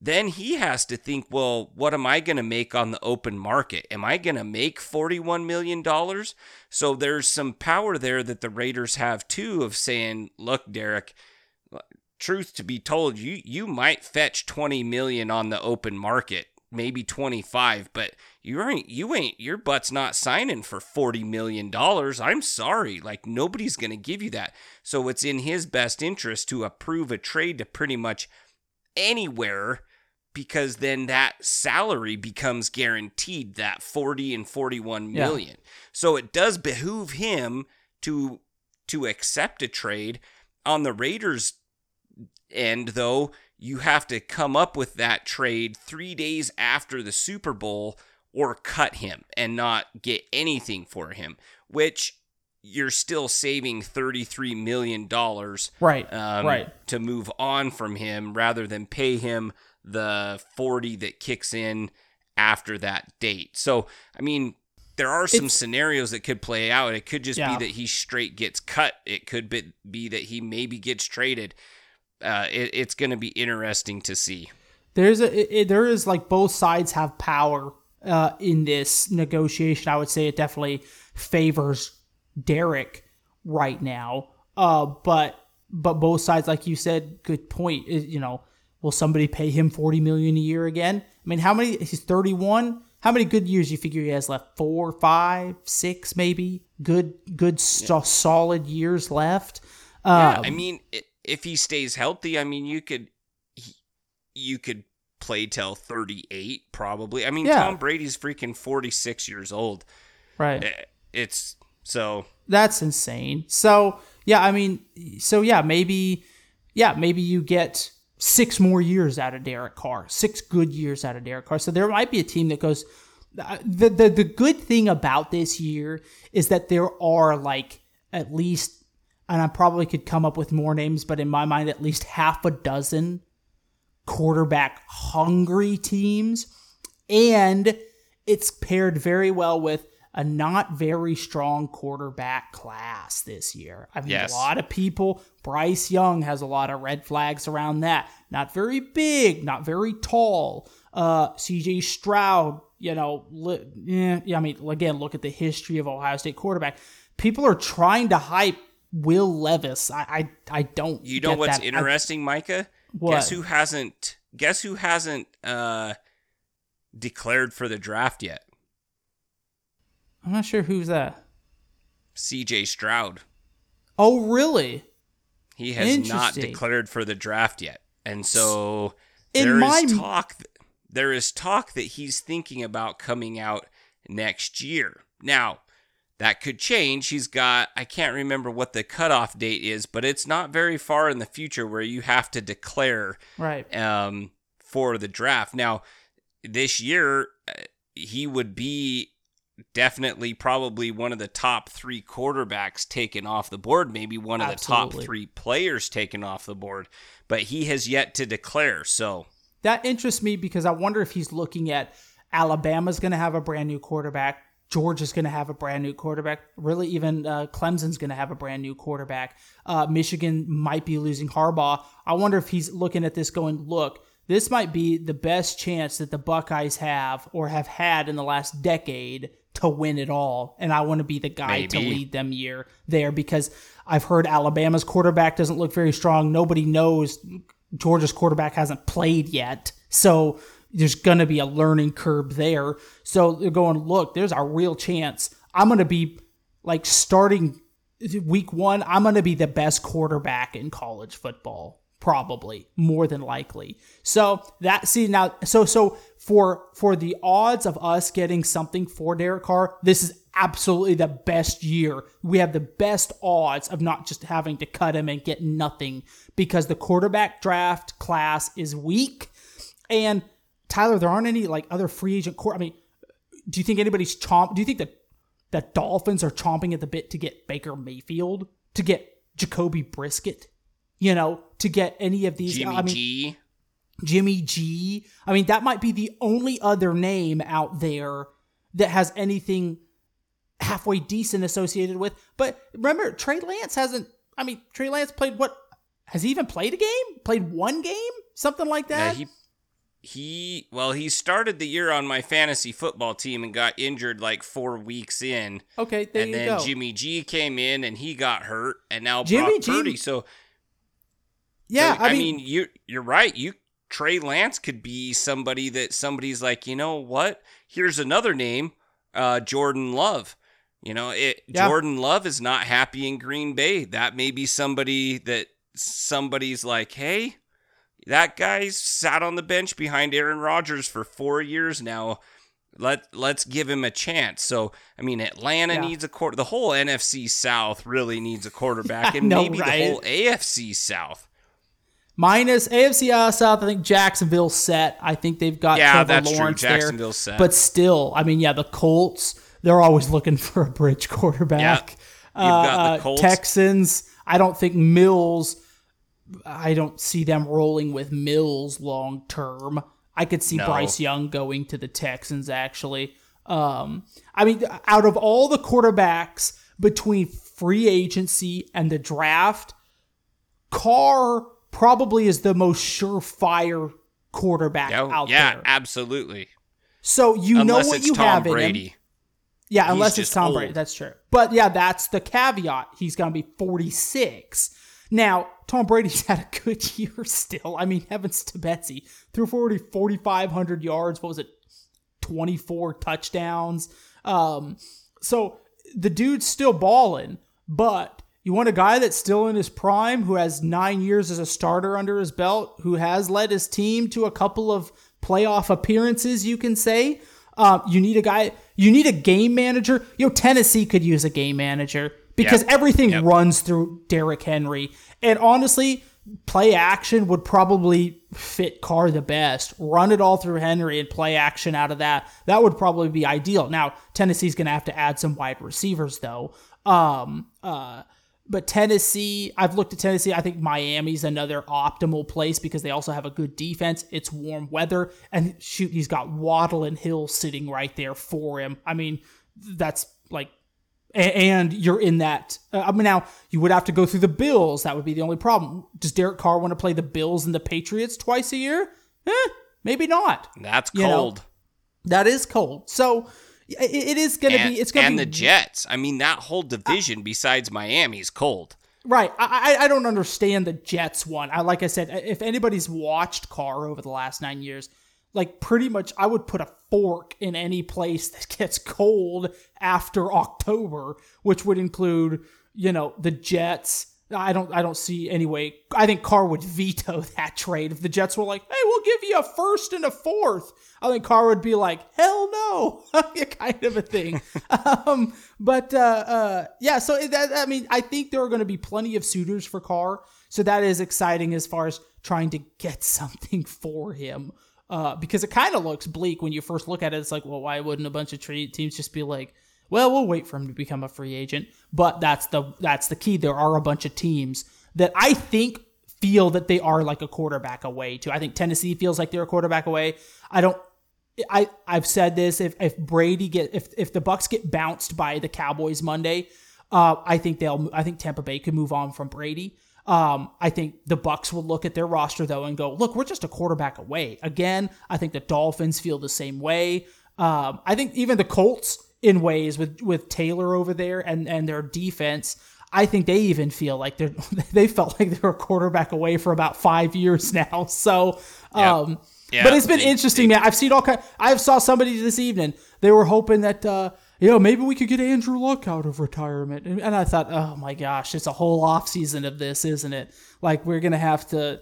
then he has to think, well, what am I going to make on the open market? Am I going to make $41 million? So there's some power there that the Raiders have too of saying, look, Derek, truth to be told, you you might fetch 20 million on the open market, maybe 25, but you ain't you ain't your butt's not signing for 40 million dollars. I'm sorry. Like nobody's going to give you that. So it's in his best interest to approve a trade to pretty much anywhere because then that salary becomes guaranteed that 40 and 41 million yeah. So it does behoove him to to accept a trade on the Raiders end though you have to come up with that trade 3 days after the Super Bowl or cut him and not get anything for him which you're still saving 33 million dollars Right, um, right. to move on from him rather than pay him the 40 that kicks in after that date. So, I mean, there are some It's- scenarios that could play out. It could just Yeah. be that he straight gets cut. It could be, be that he maybe gets traded. Uh, it, it's going to be interesting to see. there's a it- there is like both sides have power uh, in this negotiation. I would say it definitely favors Derek right now. Uh, but but both sides, like you said, good point. Is you know, will somebody pay him forty million a year again? I mean, how many? He's thirty one. How many good years do you figure he has left? Four, five, six, maybe. Good, good, so- solid years left. Yeah, Um, I mean, if he stays healthy, I mean, you could, you could play till 38 probably. I mean, Yeah. Tom Brady's freaking 46 years old. right. Eh, It's so That's insane. So yeah, I mean, so yeah, maybe, yeah, maybe you get six more years out of Derek Carr, six good years out of Derek Carr. So there might be a team that goes. The the the good thing about this year is that there are like at least, and I probably could come up with more names, but in my mind, at least half a dozen quarterback hungry teams and it's paired very well with a not very strong quarterback class this year. I mean, Yes. a lot of people, Bryce Young has a lot of red flags around that. Not very big, not very tall. Uh, CJ Stroud, you know, li- yeah, yeah, I mean, again, look at the history of Ohio State quarterback. People are trying to hype Will Levis. I, I, I don't. You know what's that. I- interesting, Micah? What? Guess who hasn't guess who hasn't uh declared for the draft yet? I'm not sure who's that. CJ Stroud. Oh, really? He has not declared for the draft yet. And so In there is my- talk there is talk that he's thinking about coming out next year. Now, that could change. He's got I can't remember what the cutoff date is, but it's not very far in the future where you have to declare Right. um, for the draft. Now, this year, uh, he would be definitely probably one of the top three quarterbacks taken off the board, maybe one of the top three players taken off the board, but he has yet to declare. So, That interests me because I wonder if he's looking at Alabama's going to have a brand new quarterback. Georgia's going to have a brand new quarterback. Really, even uh, Clemson's going to have a brand new quarterback. Uh, Michigan might be losing Harbaugh. I wonder if he's looking at this going, look, this might be the best chance that the Buckeyes have or have had in the last decade to win it all. And I want to be the guy to lead them year there because I've heard Alabama's quarterback doesn't look very strong. Nobody knows Georgia's quarterback hasn't played yet. So there's going to be a learning curve there. So they're going, look, there's a real chance. I'm going to be like starting week one, I'm going to be the best quarterback in college football. Probably more than likely. So that see now, so so for for the odds of us getting something for Derek Carr, this is absolutely the best year. We have the best odds of not just having to cut him and get nothing because the quarterback draft class is weak. And Tyler, there aren't any like other free agent court. I mean, do you think anybody's chomp? Do you think that the Dolphins are chomping at the bit to get Baker Mayfield, to get Jacoby Brissett, you know, to get any of these? Jimmy I mean, G. Jimmy G. I mean, that might be the only other name out there that has anything halfway decent associated with. But remember, Trey Lance hasn't. I mean, Trey Lance played what? Has he even played a game? Played one game? Something like Yeah, that? he he well, he started the year on my fantasy football team and got injured like 4 weeks in. okay, there and you then go. Jimmy G came in and he got hurt and now Jimmy Brock G- Purdy. So Yeah, So, I I, mean- mean, you you're right. You Trey Lance could be somebody that somebody's like, you know what? Here's another name, uh, Jordan Love. You know, it Yeah. Jordan Love is not happy in Green Bay. That may be somebody that somebody's like, hey, that guy's sat on the bench behind Aaron Rodgers for four years now. Let let's give him a chance. So I mean, Atlanta Yeah. needs a quarter. The whole NFC South really needs a quarterback, I and know, maybe right? the whole AFC South. Minus AFC uh, South, I think Jacksonville set. I think they've got Yeah, Trevor that's true. Lawrence there. Set. But still, I mean, yeah, the Colts, they're always looking for a bridge quarterback. You've got the Uh, Colts. Texans, I don't think Mills, I don't see them rolling with Mills long term. I could see No. Bryce Young going to the Texans, actually. Um, I mean, out of all the quarterbacks between free agency and the draft, Carr probably is the most surefire quarterback Yeah, out yeah, there. Yeah, absolutely. So you Unless know what you Tom have in him. Brady. Yeah, He's unless it's Tom old. Brady. That's true. But yeah, that's the caveat. He's going to be 46. Now, Tom Brady's had a good year still. I mean, heavens to Betsy. Threw 40, 4,500 yards. What was it? 24 touchdowns. Um, so the dude's still balling, but you want a guy that's still in his prime, who has nine years as a starter under his belt, who has led his team to a couple of playoff appearances, you can say. Um, you need a guy, you need a game manager. You know, Tennessee could use a game manager because Yep. everything Yep. runs through Derrick Henry. And honestly, play action would probably fit Carr the best. Run it all through Henry and play action out of that. That would probably be ideal. Now, Tennessee's going to have to add some wide receivers though. Um, uh, but Tennessee, I've looked at Tennessee. I think Miami's another optimal place because they also have a good defense. It's warm weather, and shoot, he's got Waddle and Hill sitting right there for him. I mean, that's like and you're in that. Uh, I mean, now you would have to go through the Bills. That would be the only problem. Does Derek Carr want to play the Bills and the Patriots twice a year? Eh, maybe not. That's You know, cold. That is cold. So it, it is going to be. It's going to and be the Jets. I mean, that whole division besides Miami's cold. Right. I, I I don't understand the Jets one. I like I said, if anybody's watched Carr over the last nine years, like pretty much I would put a fork in any place that gets cold after October, which would include, you know, the Jets. I don't I don't see any way. I think Carr would veto that trade if the Jets were like, "Hey, we'll give you a first and a fourth. I think Carr would be like, "Hell no," kind of a thing. um, but uh, uh, yeah, so that I mean, I think there are going to be plenty of suitors for Carr, so that is exciting as far as trying to get something for him. Uh, because it kind of looks bleak when you first look at it. It's like, well, why wouldn't a bunch of teams just be like, well, we'll wait for him to become a free agent? But that's the that's the key. There are a bunch of teams that I think feel that they are like a quarterback away too. I think Tennessee feels like they're a quarterback away. I don't. I I've said this. If if Brady get if if the Bucs get bounced by the Cowboys Monday, uh, I think they'll. I think Tampa Bay could move on from Brady. Um, I think the Bucs will look at their roster though and go, look, we're just a quarterback away. Again, I think the Dolphins feel the same way. Um, I think even the Colts, in ways, with with Taylor over there and and their defense. I think they even feel like they're they felt like they were a quarterback away for about five years now. So, um, Yeah, but it's been they- interesting, man. I've seen all kind. I saw somebody this evening. They were hoping that uh, you know maybe we could get Andrew Luck out of retirement, and, and I thought, oh my gosh, it's a whole off season of this, isn't it? Like we're gonna have to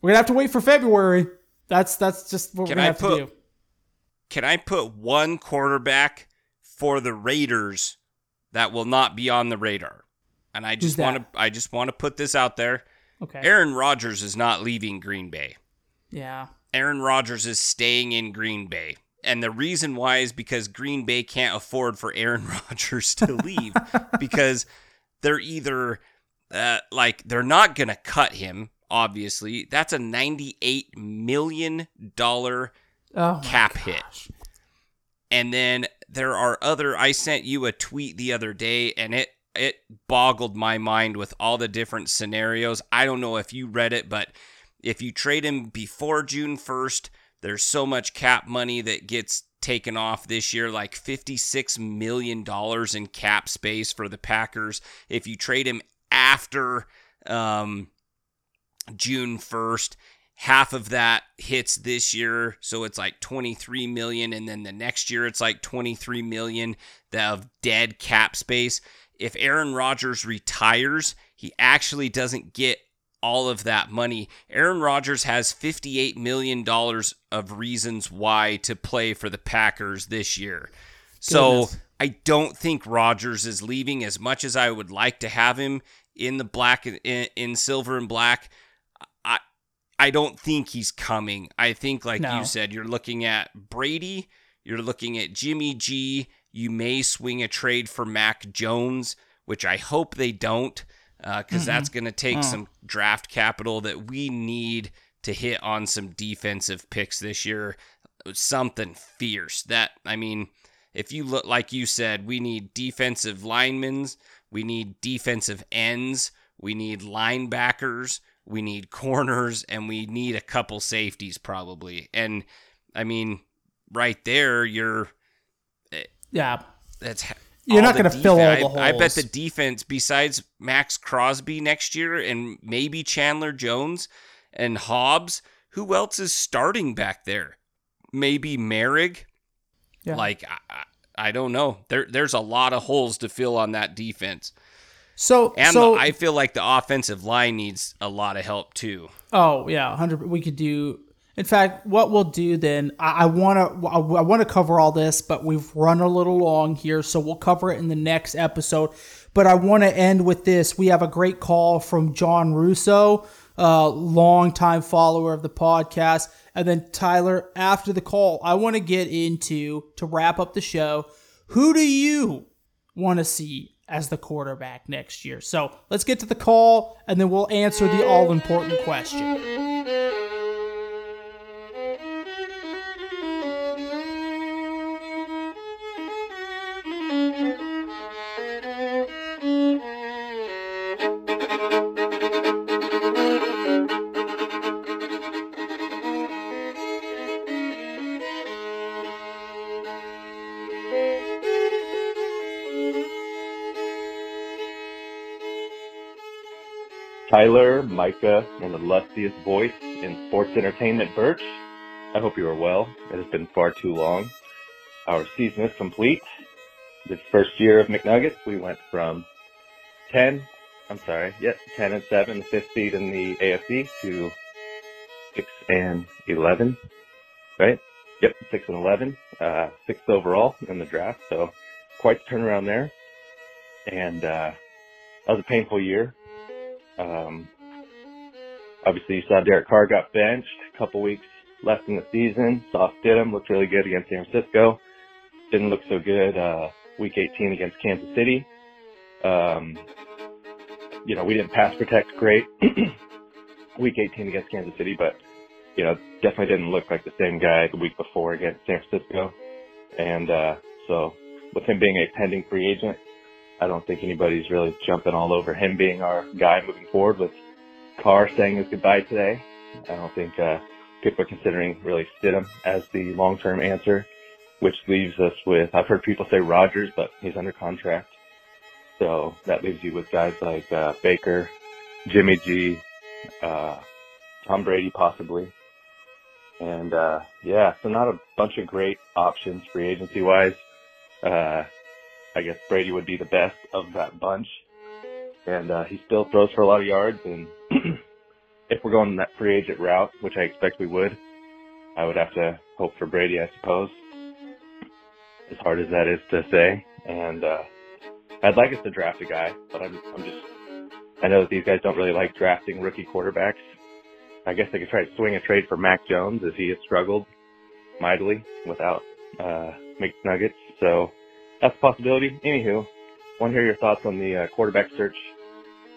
we're gonna have to wait for February. That's that's just what Can we're gonna I have put- to do. Can I put one quarterback for the Raiders that will not be on the radar? And I just want to I just want to put this out there. Okay. Aaron Rodgers is not leaving Green Bay. Yeah. Aaron Rodgers is staying in Green Bay. And the reason why is because Green Bay can't afford for Aaron Rodgers to leave because they're either uh, like they're not going to cut him obviously. That's a 98 million dollar Oh cap hit. And then there are other I sent you a tweet the other day and it it boggled my mind with all the different scenarios. I don't know if you read it, but if you trade him before June 1st, there's so much cap money that gets taken off this year like 56 million dollars in cap space for the Packers. If you trade him after um June 1st. Half of that hits this year, so it's like 23 million and then the next year it's like 23 million of dead cap space. If Aaron Rodgers retires, he actually doesn't get all of that money. Aaron Rodgers has $58 million of reasons why to play for the Packers this year. So I don't think Rodgers is leaving as much as I would like to have him in the black in, in silver and black. I I don't think he's coming. I think like No. you said you're looking at Brady, you're looking at Jimmy G, you may swing a trade for Mac Jones, which I hope they don't Uh, because mm-hmm. that's going to take Oh. some draft capital that we need to hit on some defensive picks this year. Something fierce. That I mean, if you look like you said, we need defensive linemen, we need defensive ends, we need linebackers, we need corners, and we need a couple safeties probably. And I mean, right there, you're eh, Yeah. that's You're not gonna fill all the I, I bet the defense, besides Maxx Crosby next year and maybe Chandler Jones and Hobbs, who else is starting back there? Maybe Moehrig. Yeah. Like I, I, I don't know. There, there's a lot of holes to fill on that defense, So and so the, I feel like the offensive line needs a lot of help too. Oh yeah, hundred. We could do. In fact, what we'll do then, I want to, I want to cover all this, but we've run a little long here, so we'll cover it in the next episode. But I want to end with this. We have a great call from John Russo, uh, longtime follower of the podcast, and then Tyler. After the call, I want to get into to wrap up the show. Who do you want to see as the quarterback next year? So let's get to the call, and then we'll answer the all important question. Tyler, Micah, and the lustiest voice in sports entertainment, Birch. I hope you are well. It has been far too long. Our season is complete. This first year of McNuggets, we went from 10, I'm sorry, yes, 10 and 7, the fifth seed in the AFC, to 6 and 11, right? Yep, 6 and 11, uh, sixth overall in the draft, so quite the turnaround there. And, uh, that was a painful year. Um, obviously, you saw Derek Carr got benched. A couple weeks left in the season. Sauce Stidham looked really good against San Francisco. Didn't look so good uh, week 18 against Kansas City. Um, you know, we didn't pass protect great week 18 against Kansas City, but you know, definitely didn't look like the same guy the week before against San Francisco. And uh, so, with him being a pending free agent, I don't think anybody's really jumping all over him being our guy moving forward with Carr saying his goodbye today. I don't think uh, people are considering really Stidham as the long-term answer, which leaves us with, I've heard people say Rodgers, but he's under contract. So that leaves you with guys like uh, Baker, Jimmy G, uh, Tom Brady possibly. And uh, yeah, so not a bunch of great options free agency wise. Uh, I guess Brady would be the best of that bunch. And uh, he still throws for a lot of yards. And if we're going that free agent route, which I expect we would, I would have to hope for Brady, I suppose. As hard as that is to say. And uh, I'd like us to draft a guy, but I'm, I'm just, I know that these guys don't really like drafting rookie quarterbacks. I guess they could try to swing a trade for Mac Jones as he has struggled mightily without uh, McNuggets. So that's a possibility. Anywho, want to hear your thoughts on the uh, quarterback search,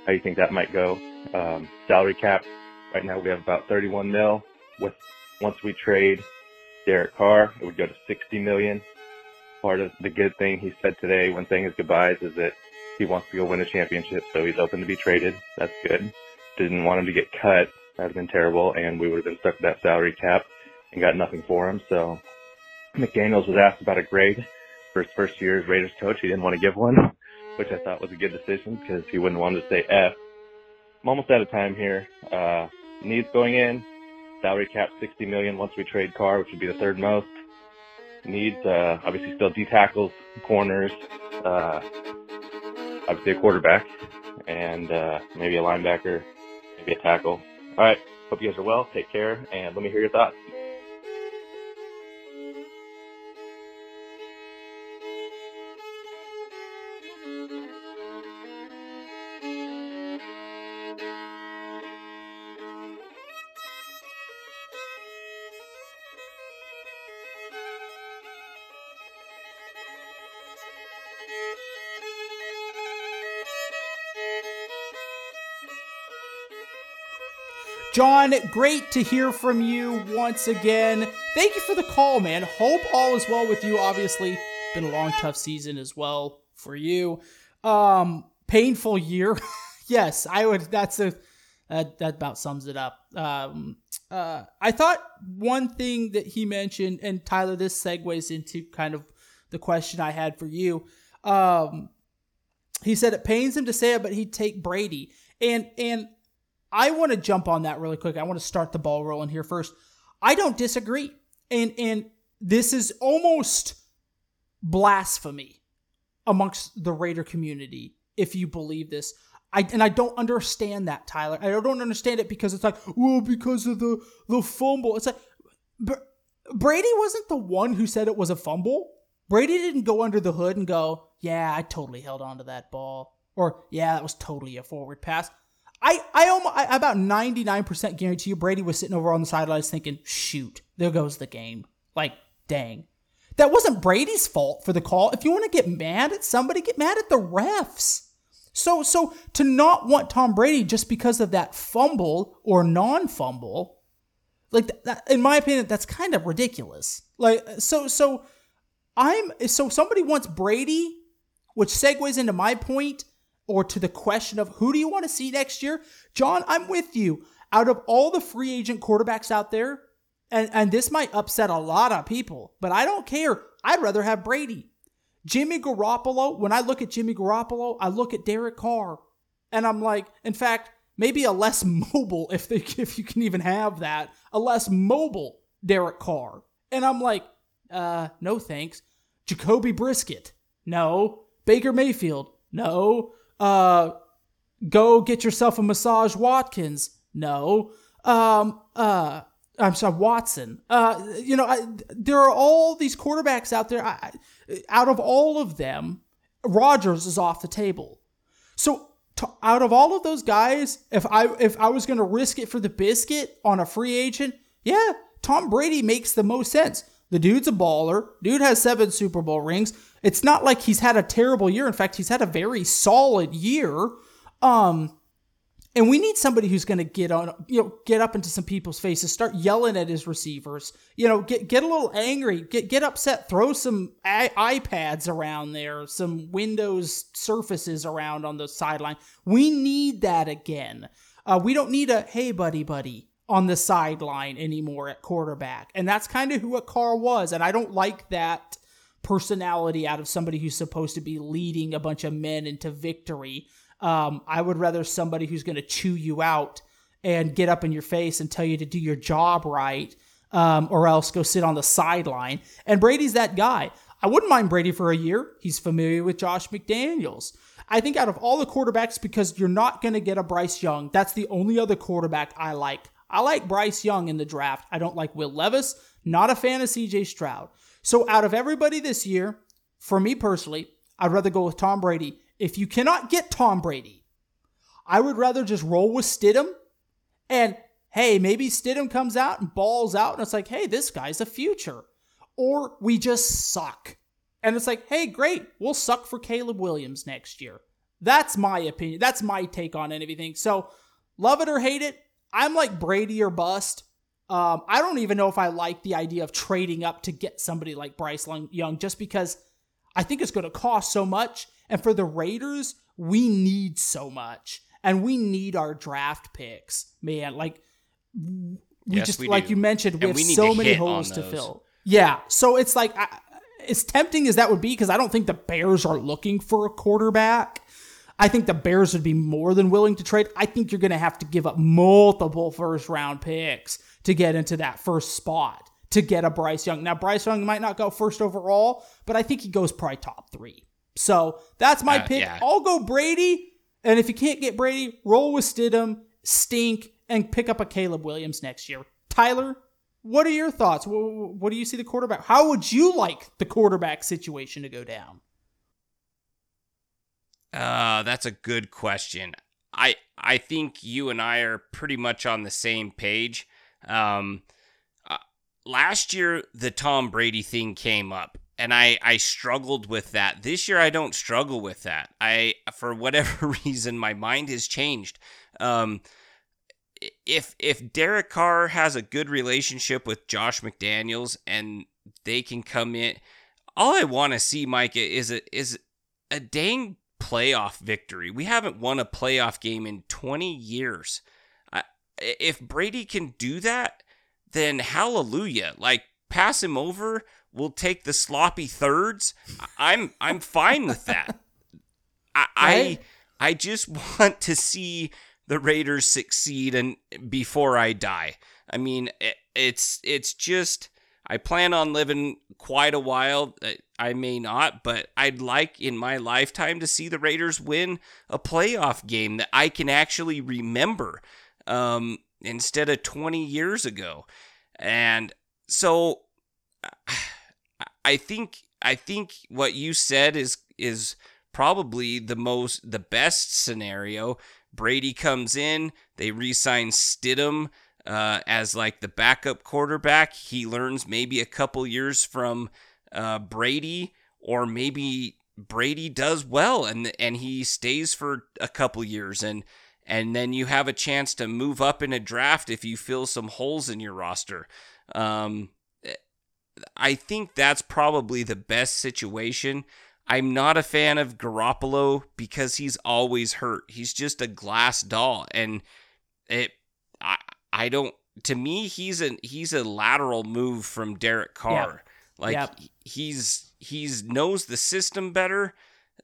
how you think that might go. Um, salary cap, right now we have about 31 mil. With once we trade Derek Carr, it would go to 60 million. Part of the good thing he said today when saying his goodbyes is that he wants to go win a championship, so he's open to be traded. That's good. Didn't want him to get cut. That would have been terrible, and we would have been stuck with that salary cap and got nothing for him. So McDaniels was asked about a grade for his first year as Raiders coach. He didn't want to give one, which I thought was a good decision because he wouldn't want to say F. I'm almost out of time here. Uh, needs going in. Salary cap 60 million once we trade Carr, which would be the third most. Needs uh, obviously still D tackles, corners, uh, obviously a quarterback, and uh, maybe a linebacker, maybe a tackle. All right. Hope you guys are well. Take care, and let me hear your thoughts. John, great to hear from you once again. Thank you for the call, man. Hope all is well with you. Obviously, been a long, tough season as well for you. Um, painful year. yes, I would. That's a that that about sums it up. Um, uh, I thought one thing that he mentioned, and Tyler, this segues into kind of the question I had for you. Um, he said it pains him to say it, but he'd take Brady, and and I want to jump on that really quick. I want to start the ball rolling here first. I don't disagree. And and this is almost blasphemy amongst the Raider community if you believe this. I and I don't understand that, Tyler. I don't understand it because it's like, well, because of the the fumble. It's like Brady wasn't the one who said it was a fumble. Brady didn't go under the hood and go, "Yeah, I totally held on to that ball," or "Yeah, that was totally a forward pass." I I almost I about ninety nine percent guarantee you Brady was sitting over on the sidelines thinking, "Shoot, there goes the game." Like, dang, that wasn't Brady's fault for the call. If you want to get mad at somebody, get mad at the refs. So so to not want Tom Brady just because of that fumble or non fumble, like that, in my opinion, that's kind of ridiculous. Like so so I'm so somebody wants Brady, which segues into my point or to the question of who do you want to see next year, John, I'm with you. Out of all the free agent quarterbacks out there, and, and this might upset a lot of people, but I don't care. I'd rather have Brady. Jimmy Garoppolo, when I look at Jimmy Garoppolo, I look at Derek Carr. And I'm like, in fact, maybe a less mobile, if they if you can even have that, a less mobile Derek Carr. And I'm like, uh, no thanks. Jacoby Brissett, no. Baker Mayfield, no uh, go get yourself a massage Watkins. No. Um, uh, I'm sorry, Watson. Uh, you know, I, there are all these quarterbacks out there. I, out of all of them, Rodgers is off the table. So, to, out of all of those guys, if I if I was going to risk it for the biscuit on a free agent, yeah, Tom Brady makes the most sense. The dude's a baller. Dude has seven Super Bowl rings. It's not like he's had a terrible year. In fact, he's had a very solid year. Um, and we need somebody who's going to get on, you know, get up into some people's faces, start yelling at his receivers, you know, get get a little angry, get get upset, throw some I- iPads around there, some Windows surfaces around on the sideline. We need that again. Uh, we don't need a hey buddy buddy on the sideline anymore at quarterback, and that's kind of who a Carr was. And I don't like that personality out of somebody who's supposed to be leading a bunch of men into victory. Um, I would rather somebody who's going to chew you out and get up in your face and tell you to do your job right, um, or else go sit on the sideline. And Brady's that guy. I wouldn't mind Brady for a year. He's familiar with Josh McDaniels. I think out of all the quarterbacks, because you're not going to get a Bryce Young, that's the only other quarterback I like. I like Bryce Young in the draft. I don't like Will Levis. Not a fan of CJ Stroud. So out of everybody this year, for me personally, I'd rather go with Tom Brady. If you cannot get Tom Brady, I would rather just roll with Stidham. And hey, maybe Stidham comes out and balls out, and it's like, hey, this guy's a future. Or we just suck. And it's like, hey, great, we'll suck for Caleb Williams next year. That's my opinion. That's my take on everything. So, love it or hate it, I'm like Brady or bust. Um, I don't even know if I like the idea of trading up to get somebody like Bryce Young just because I think it's going to cost so much. And for the Raiders, we need so much. And we need our draft picks, man. Like, we yes, just, we like you mentioned, we and have we so many holes to fill. Yeah. So it's like, I, as tempting as that would be, because I don't think the Bears are looking for a quarterback. I think the Bears would be more than willing to trade. I think you're going to have to give up multiple first round picks to get into that first spot to get a Bryce Young. Now, Bryce Young might not go first overall, but I think he goes probably top three. So that's my Uh, pick. yeah. I'll go Brady. And if you can't get Brady, roll with Stidham, stink, and pick up a Caleb Williams next year. Tyler, what are your thoughts? What, what do you see the quarterback? How would you like the quarterback situation to go down? Uh, that's a good question. I I think you and I are pretty much on the same page. Um, uh, last year the Tom Brady thing came up, and I I struggled with that. This year I don't struggle with that. I for whatever reason my mind has changed. Um, if if Derek Carr has a good relationship with Josh McDaniels and they can come in, all I want to see, Micah, is a is a dang playoff victory. We haven't won a playoff game in 20 years. If Brady can do that, then hallelujah. Like pass him over, we'll take the sloppy thirds. I'm I'm fine with that. I I, I just want to see the Raiders succeed and before I die. I mean, it, it's it's just I plan on living quite a while. I may not, but I'd like in my lifetime to see the Raiders win a playoff game that I can actually remember um, instead of 20 years ago. And so I think I think what you said is is probably the most the best scenario. Brady comes in, they re-sign Stidham uh, as like the backup quarterback. He learns maybe a couple years from uh, Brady, or maybe Brady does well and and he stays for a couple years and and then you have a chance to move up in a draft if you fill some holes in your roster. Um, I think that's probably the best situation. I'm not a fan of Garoppolo because he's always hurt. He's just a glass doll, and it. I I don't. To me, he's a he's a lateral move from Derek Carr. Like Yep. he's he's knows the system better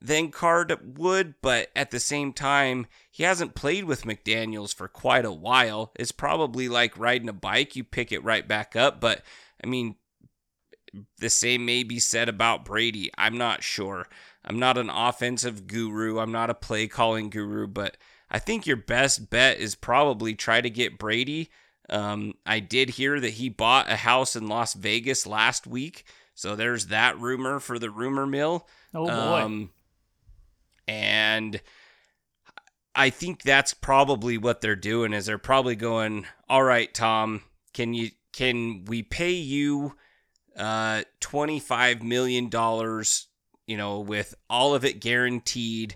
than Carr would, but at the same time, he hasn't played with McDaniels for quite a while. It's probably like riding a bike; you pick it right back up. But I mean, the same may be said about Brady. I'm not sure. I'm not an offensive guru. I'm not a play calling guru, but I think your best bet is probably try to get Brady. Um, I did hear that he bought a house in Las Vegas last week, so there's that rumor for the rumor mill. Oh, boy. Um, and I think that's probably what they're doing is they're probably going, "All right, Tom, can you can we pay you uh 25 million dollars, you know, with all of it guaranteed,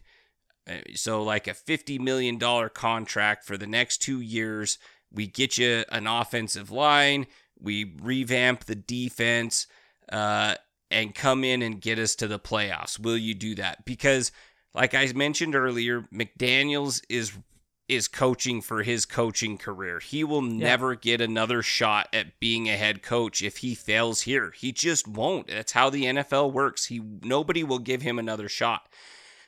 uh, so like a 50 million dollar contract for the next 2 years. We get you an offensive line, we revamp the defense uh and come in and get us to the playoffs. Will you do that? Because like I mentioned earlier, McDaniels is is coaching for his coaching career. He will never get another shot at being a head coach if he fails here. He just won't. That's how the NFL works. He nobody will give him another shot.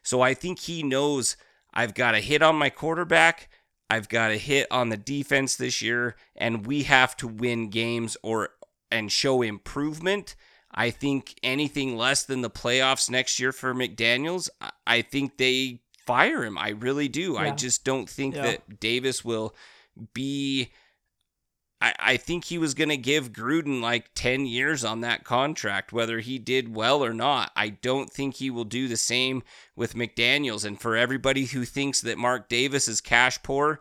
So I think he knows I've got a hit on my quarterback. I've got a hit on the defense this year and we have to win games or and show improvement. I think anything less than the playoffs next year for McDaniels, I- think they fire him. I really do. I just don't think Yeah. that Davis will be. I, I think he was going to give Gruden like 10 years on that contract, whether he did well or not. I don't think he will do the same with McDaniels. And for everybody who thinks that Mark Davis is cash poor,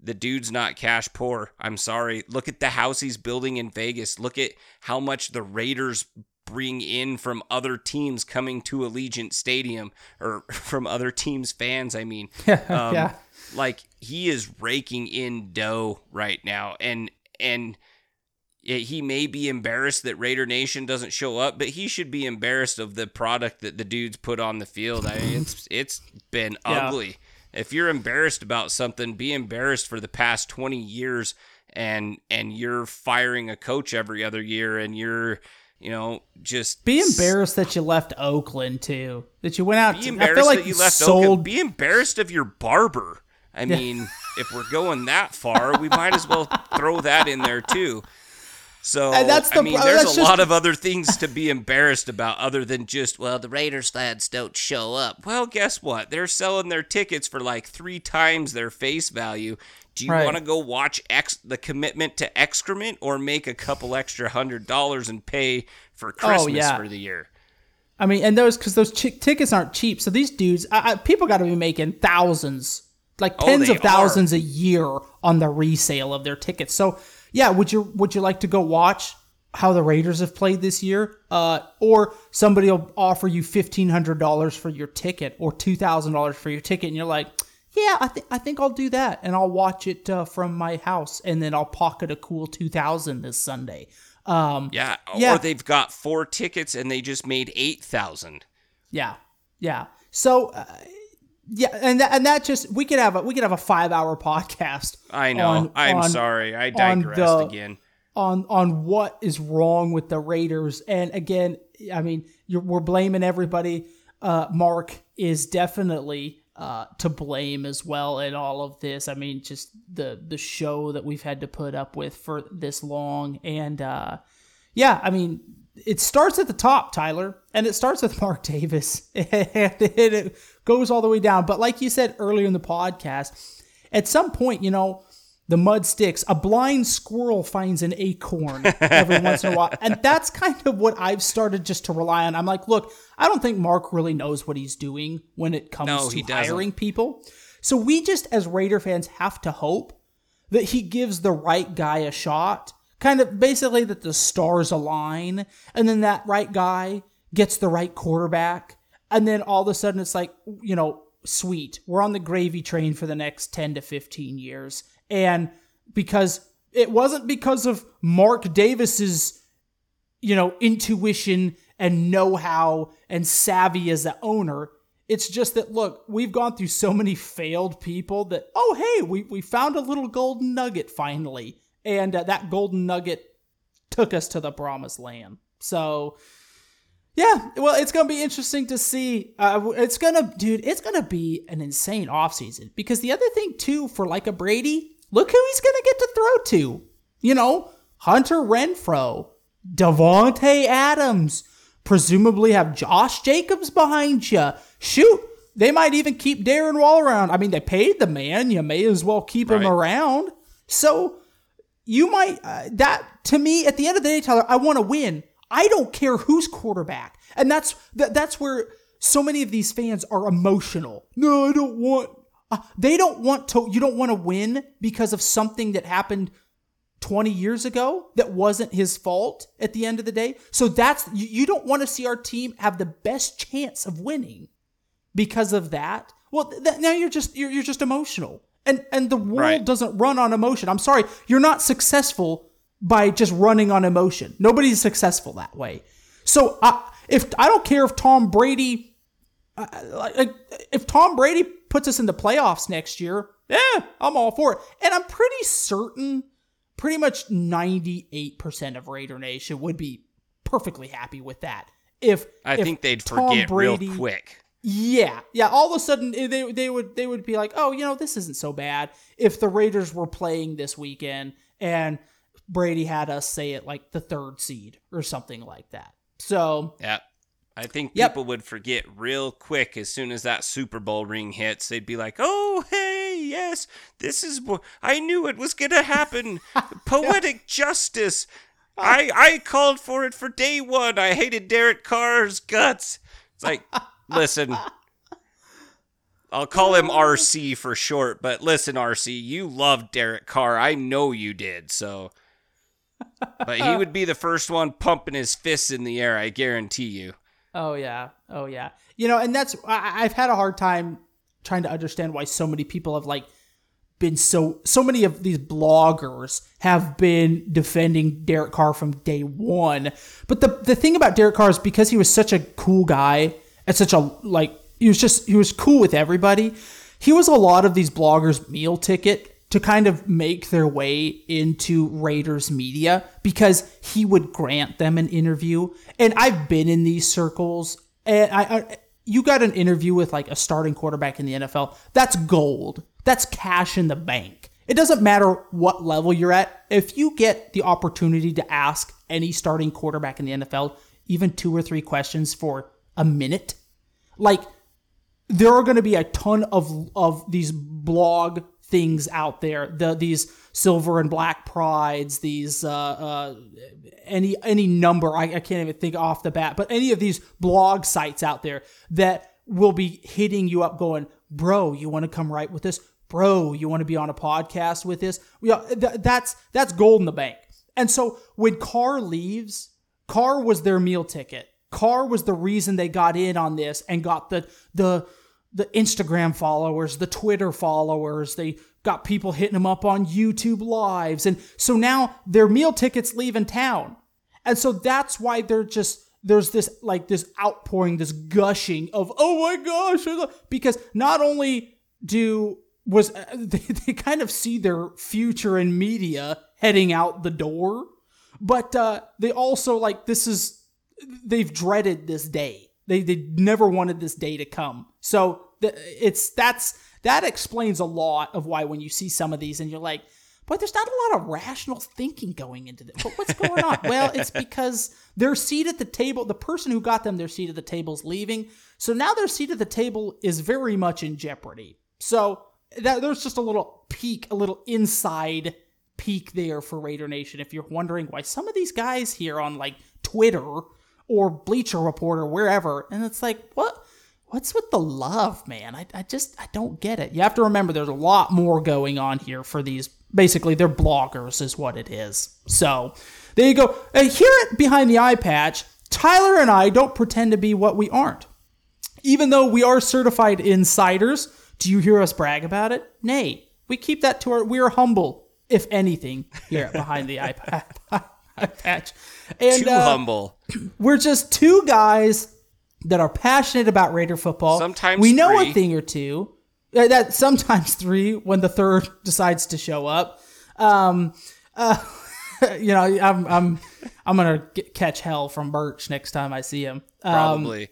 the dude's not cash poor. I'm sorry. Look at the house he's building in Vegas. Look at how much the Raiders bring in from other teams coming to Allegiant Stadium or from other teams' fans. I mean, Um, Yeah. like he is raking in dough right now, and and he may be embarrassed that Raider Nation doesn't show up, but he should be embarrassed of the product that the dudes put on the field. I mean, it's it's been Yeah. ugly. If you're embarrassed about something, be embarrassed for the past 20 years and and you're firing a coach every other year and you're You know, just Be embarrassed that you left Oakland too. That you went out. Be to, I embarrassed feel like that you left sold. Oakland. Be embarrassed of your barber. I mean, if we're going that far, we might as well throw that in there too. So And that's I mean, there's a just- lot of other things to be embarrassed about other than just well, the Raiders lads don't show up. Well, guess what? They're selling their tickets for like three times their face value. Do you Right. want to go watch ex- the commitment to excrement or make a couple extra hundred dollars and pay for Christmas Oh, yeah. for the year? I mean, and those because those ch- tickets aren't cheap. So these dudes, I, I, people got to be making thousands, like Oh, tens they of thousands a year on the resale of their tickets. So yeah, would you would you like to go watch how the Raiders have played this year? Uh, or somebody will offer you fifteen hundred dollars for your ticket or two thousand dollars for your ticket, and you're like, yeah, I think I think I'll do that, and I'll watch it uh, from my house, and then I'll pocket a cool two thousand this Sunday. Um, Yeah, Yeah. or they've got four tickets and they just made eight thousand. Yeah, yeah. So, uh, yeah, and that, and that just we could have a we could have a five hour podcast. I know. on- I'm on- sorry. I digressed the- again. On on what is wrong with the Raiders, and again, I mean, you're, we're blaming everybody. Uh, Mark is definitely uh, to blame as well in all of this. I mean, just the the show that we've had to put up with for this long, and uh, yeah, I mean, it starts at the top, Tyler, and it starts with Mark Davis, and it goes all the way down. But like you said earlier in the podcast, at some point, you know, the mud sticks. A blind squirrel finds an acorn every once in a while, and that's kind of what I've started just to rely on. I'm like, look, I don't think Mark really knows what he's doing when it comes No, to he doesn't. hiring people. So we just, as Raider fans, have to hope that he gives the right guy a shot. Kind of basically that the stars align, and then that right guy gets the right quarterback, and then all of a sudden it's like, you know, sweet, we're on the gravy train for the next 10 to 15 years. And because it wasn't because of Mark Davis's, you know, intuition and know how and savvy as an owner. It's just that look, we've gone through so many failed people that oh hey, we we found a little golden nugget finally, and uh, that golden nugget took us to the promised land. So yeah, well, it's gonna be interesting to see. Uh, it's gonna, dude, it's gonna be an insane offseason because the other thing too for like a Brady, look who he's gonna get to throw to. You know, Hunter Renfrow, Davante Adams, presumably have Josh Jacobs behind you. Shoot, they might even keep Darren Waller around. I mean, they paid the man. You may as well keep him around. So you might uh, that to me at the end of the day, Tyler. I want to win. I don't care who's quarterback, and that's that, that's where so many of these fans are emotional. No, I don't want. Uh, they don't want to. You don't want to win because of something that happened 20 years ago that wasn't his fault at the end of the day. So that's you, you don't want to see our team have the best chance of winning because of that. Well, th- now you're just you're, you're just emotional. And and the world Right. doesn't run on emotion. I'm sorry, you're not successful by just running on emotion. Nobody's successful that way. So I if I don't care if Tom Brady uh, like if Tom Brady puts us in the playoffs next year, yeah, I'm all for it. And I'm pretty certain pretty much 98% of Raider Nation would be perfectly happy with that. If I if think they'd Tom forget Brady- real quick. yeah, yeah. All of a sudden, eh, they they would they would be like, oh, you know, this isn't so bad. If the Raiders were playing this weekend and Brady had us say it like the third seed or something like that. So Yeah. I think Yep. people would forget real quick as soon as that Super Bowl ring hits. They'd be like, "Oh, hey, yes, this is what I knew it was gonna happen. Poetic justice. I I called for it for day one. I hated Derek Carr's guts." It's like, listen, I'll call him RC for short, but listen, RC, you loved Derek Carr. I know you did. So, but he would be the first one pumping his fists in the air. I guarantee you. Oh yeah, oh yeah. You know, and that's I, I've had a hard time trying to understand why so many people have like been so so many of these bloggers have been defending Derek Carr from day one. But the the thing about Derek Carr is because he was such a cool guy and such a like he was just he was cool with everybody. He was a lot of these bloggers' meal ticket to kind of make their way into Raiders media because he would grant them an interview. And I've been in these circles and I, I you got an interview with like a starting quarterback in the NFL. That's gold. That's cash in the bank. It doesn't matter what level you're at. If you get the opportunity to ask any starting quarterback in the NFL even two or three questions for a minute, like there are going to be a ton of of these blog things out there. The these silver and black prides, these uh, uh, any any number I, I can't even think off the bat, but any of these blog sites out there that will be hitting you up, going, "Bro, you want to come right with this? Bro, you want to be on a podcast with this?" Yeah, th- that's that's gold in the bank. And so when Carr leaves, Carr was their meal ticket. Carr was the reason they got in on this and got the the the Instagram followers, the Twitter followers. They got people hitting them up on YouTube lives. And so now their meal tickets leaving town. And so that's why they're just there's this like this outpouring, this gushing of oh my gosh, because not only do was they, they kind of see their future in media heading out the door, but uh, they also like this is they've dreaded this day. They they never wanted this day to come. So it's that's that explains a lot of why when you see some of these and you're like, but there's not a lot of rational thinking going into this. But what's going on? well, it's because their seat at the table, the person who got them their seat at the table is leaving. So now their seat at the table is very much in jeopardy. So that, there's just a little peek, a little inside peek there for Raider Nation. If you're wondering why some of these guys here on like Twitter or Bleacher Report or wherever, and it's like, what? what's with the love, man? I, I just I don't get it. You have to remember there's a lot more going on here for these. Basically, they're bloggers, is what it is. So there you go. Uh, here at Behind the Eye Patch, Tyler and I don't pretend to be what we aren't. Even though we are certified insiders, do you hear us brag about it? Nay, we keep that to our. We are humble, if anything, here at Behind the Eye Patch. And, Too uh, humble. We're just two guys that are passionate about Raider football. Sometimes we know three. a thing or two. Uh, that sometimes three when the third decides to show up. Um, uh, you know, I'm I'm I'm gonna get, catch hell from Birch next time I see him. Um, Probably.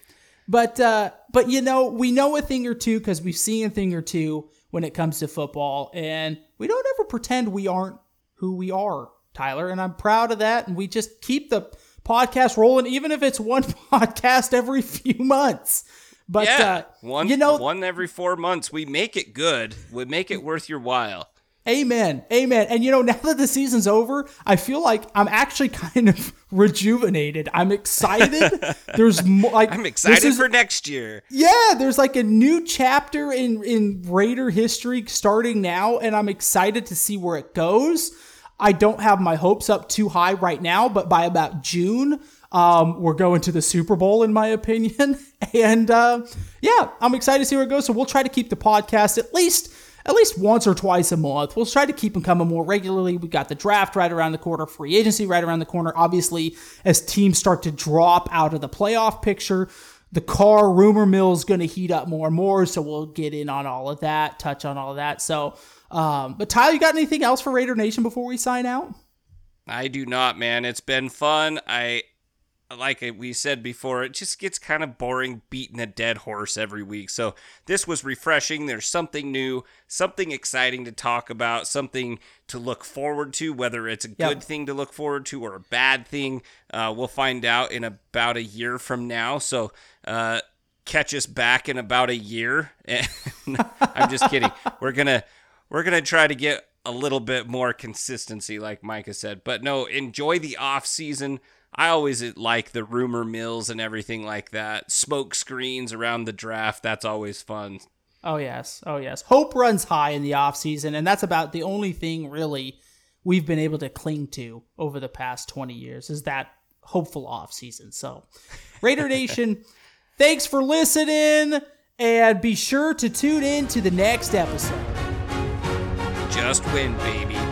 But uh, but you know, we know a thing or two because we've seen a thing or two when it comes to football, and we don't ever pretend we aren't who we are, Tyler. And I'm proud of that. And we just keep the podcast rolling, even if it's one podcast every few months. But yeah, uh, one you know, one every four months. We make it good. We make it worth your while. Amen. Amen. And you know, now that the season's over, I feel like I'm actually kind of rejuvenated. I'm excited. there's more like I'm excited is, for next year. Yeah, there's like a new chapter in in Raider history starting now and I'm excited to see where it goes. I don't have my hopes up too high right now, but by about June, um, we're going to the Super Bowl, in my opinion. And uh, yeah, I'm excited to see where it goes. So we'll try to keep the podcast at least at least once or twice a month. We'll try to keep them coming more regularly. We got the draft right around the corner, free agency right around the corner. Obviously, as teams start to drop out of the playoff picture, the Carr rumor mill is going to heat up more and more. So we'll get in on all of that, touch on all of that. So um, but Tyler, you got anything else for Raider Nation before we sign out? I do not, man. It's been fun. I like we said before, it just gets kind of boring beating a dead horse every week. So this was refreshing. There's something new, something exciting to talk about, something to look forward to, whether it's a good yep. thing to look forward to or a bad thing. Uh, we'll find out in about a year from now. So uh, catch us back in about a year. I'm just kidding. We're gonna we're gonna try to get a little bit more consistency, like Micah said. But no, enjoy the off season. I always like the rumor mills and everything like that. Smoke screens around the draft. That's always fun. Oh yes, oh yes. Hope runs high in the off season, and that's about the only thing really we've been able to cling to over the past twenty years is that hopeful off season. So, Raider Nation, thanks for listening, and be sure to tune in to the next episode. Just win, baby.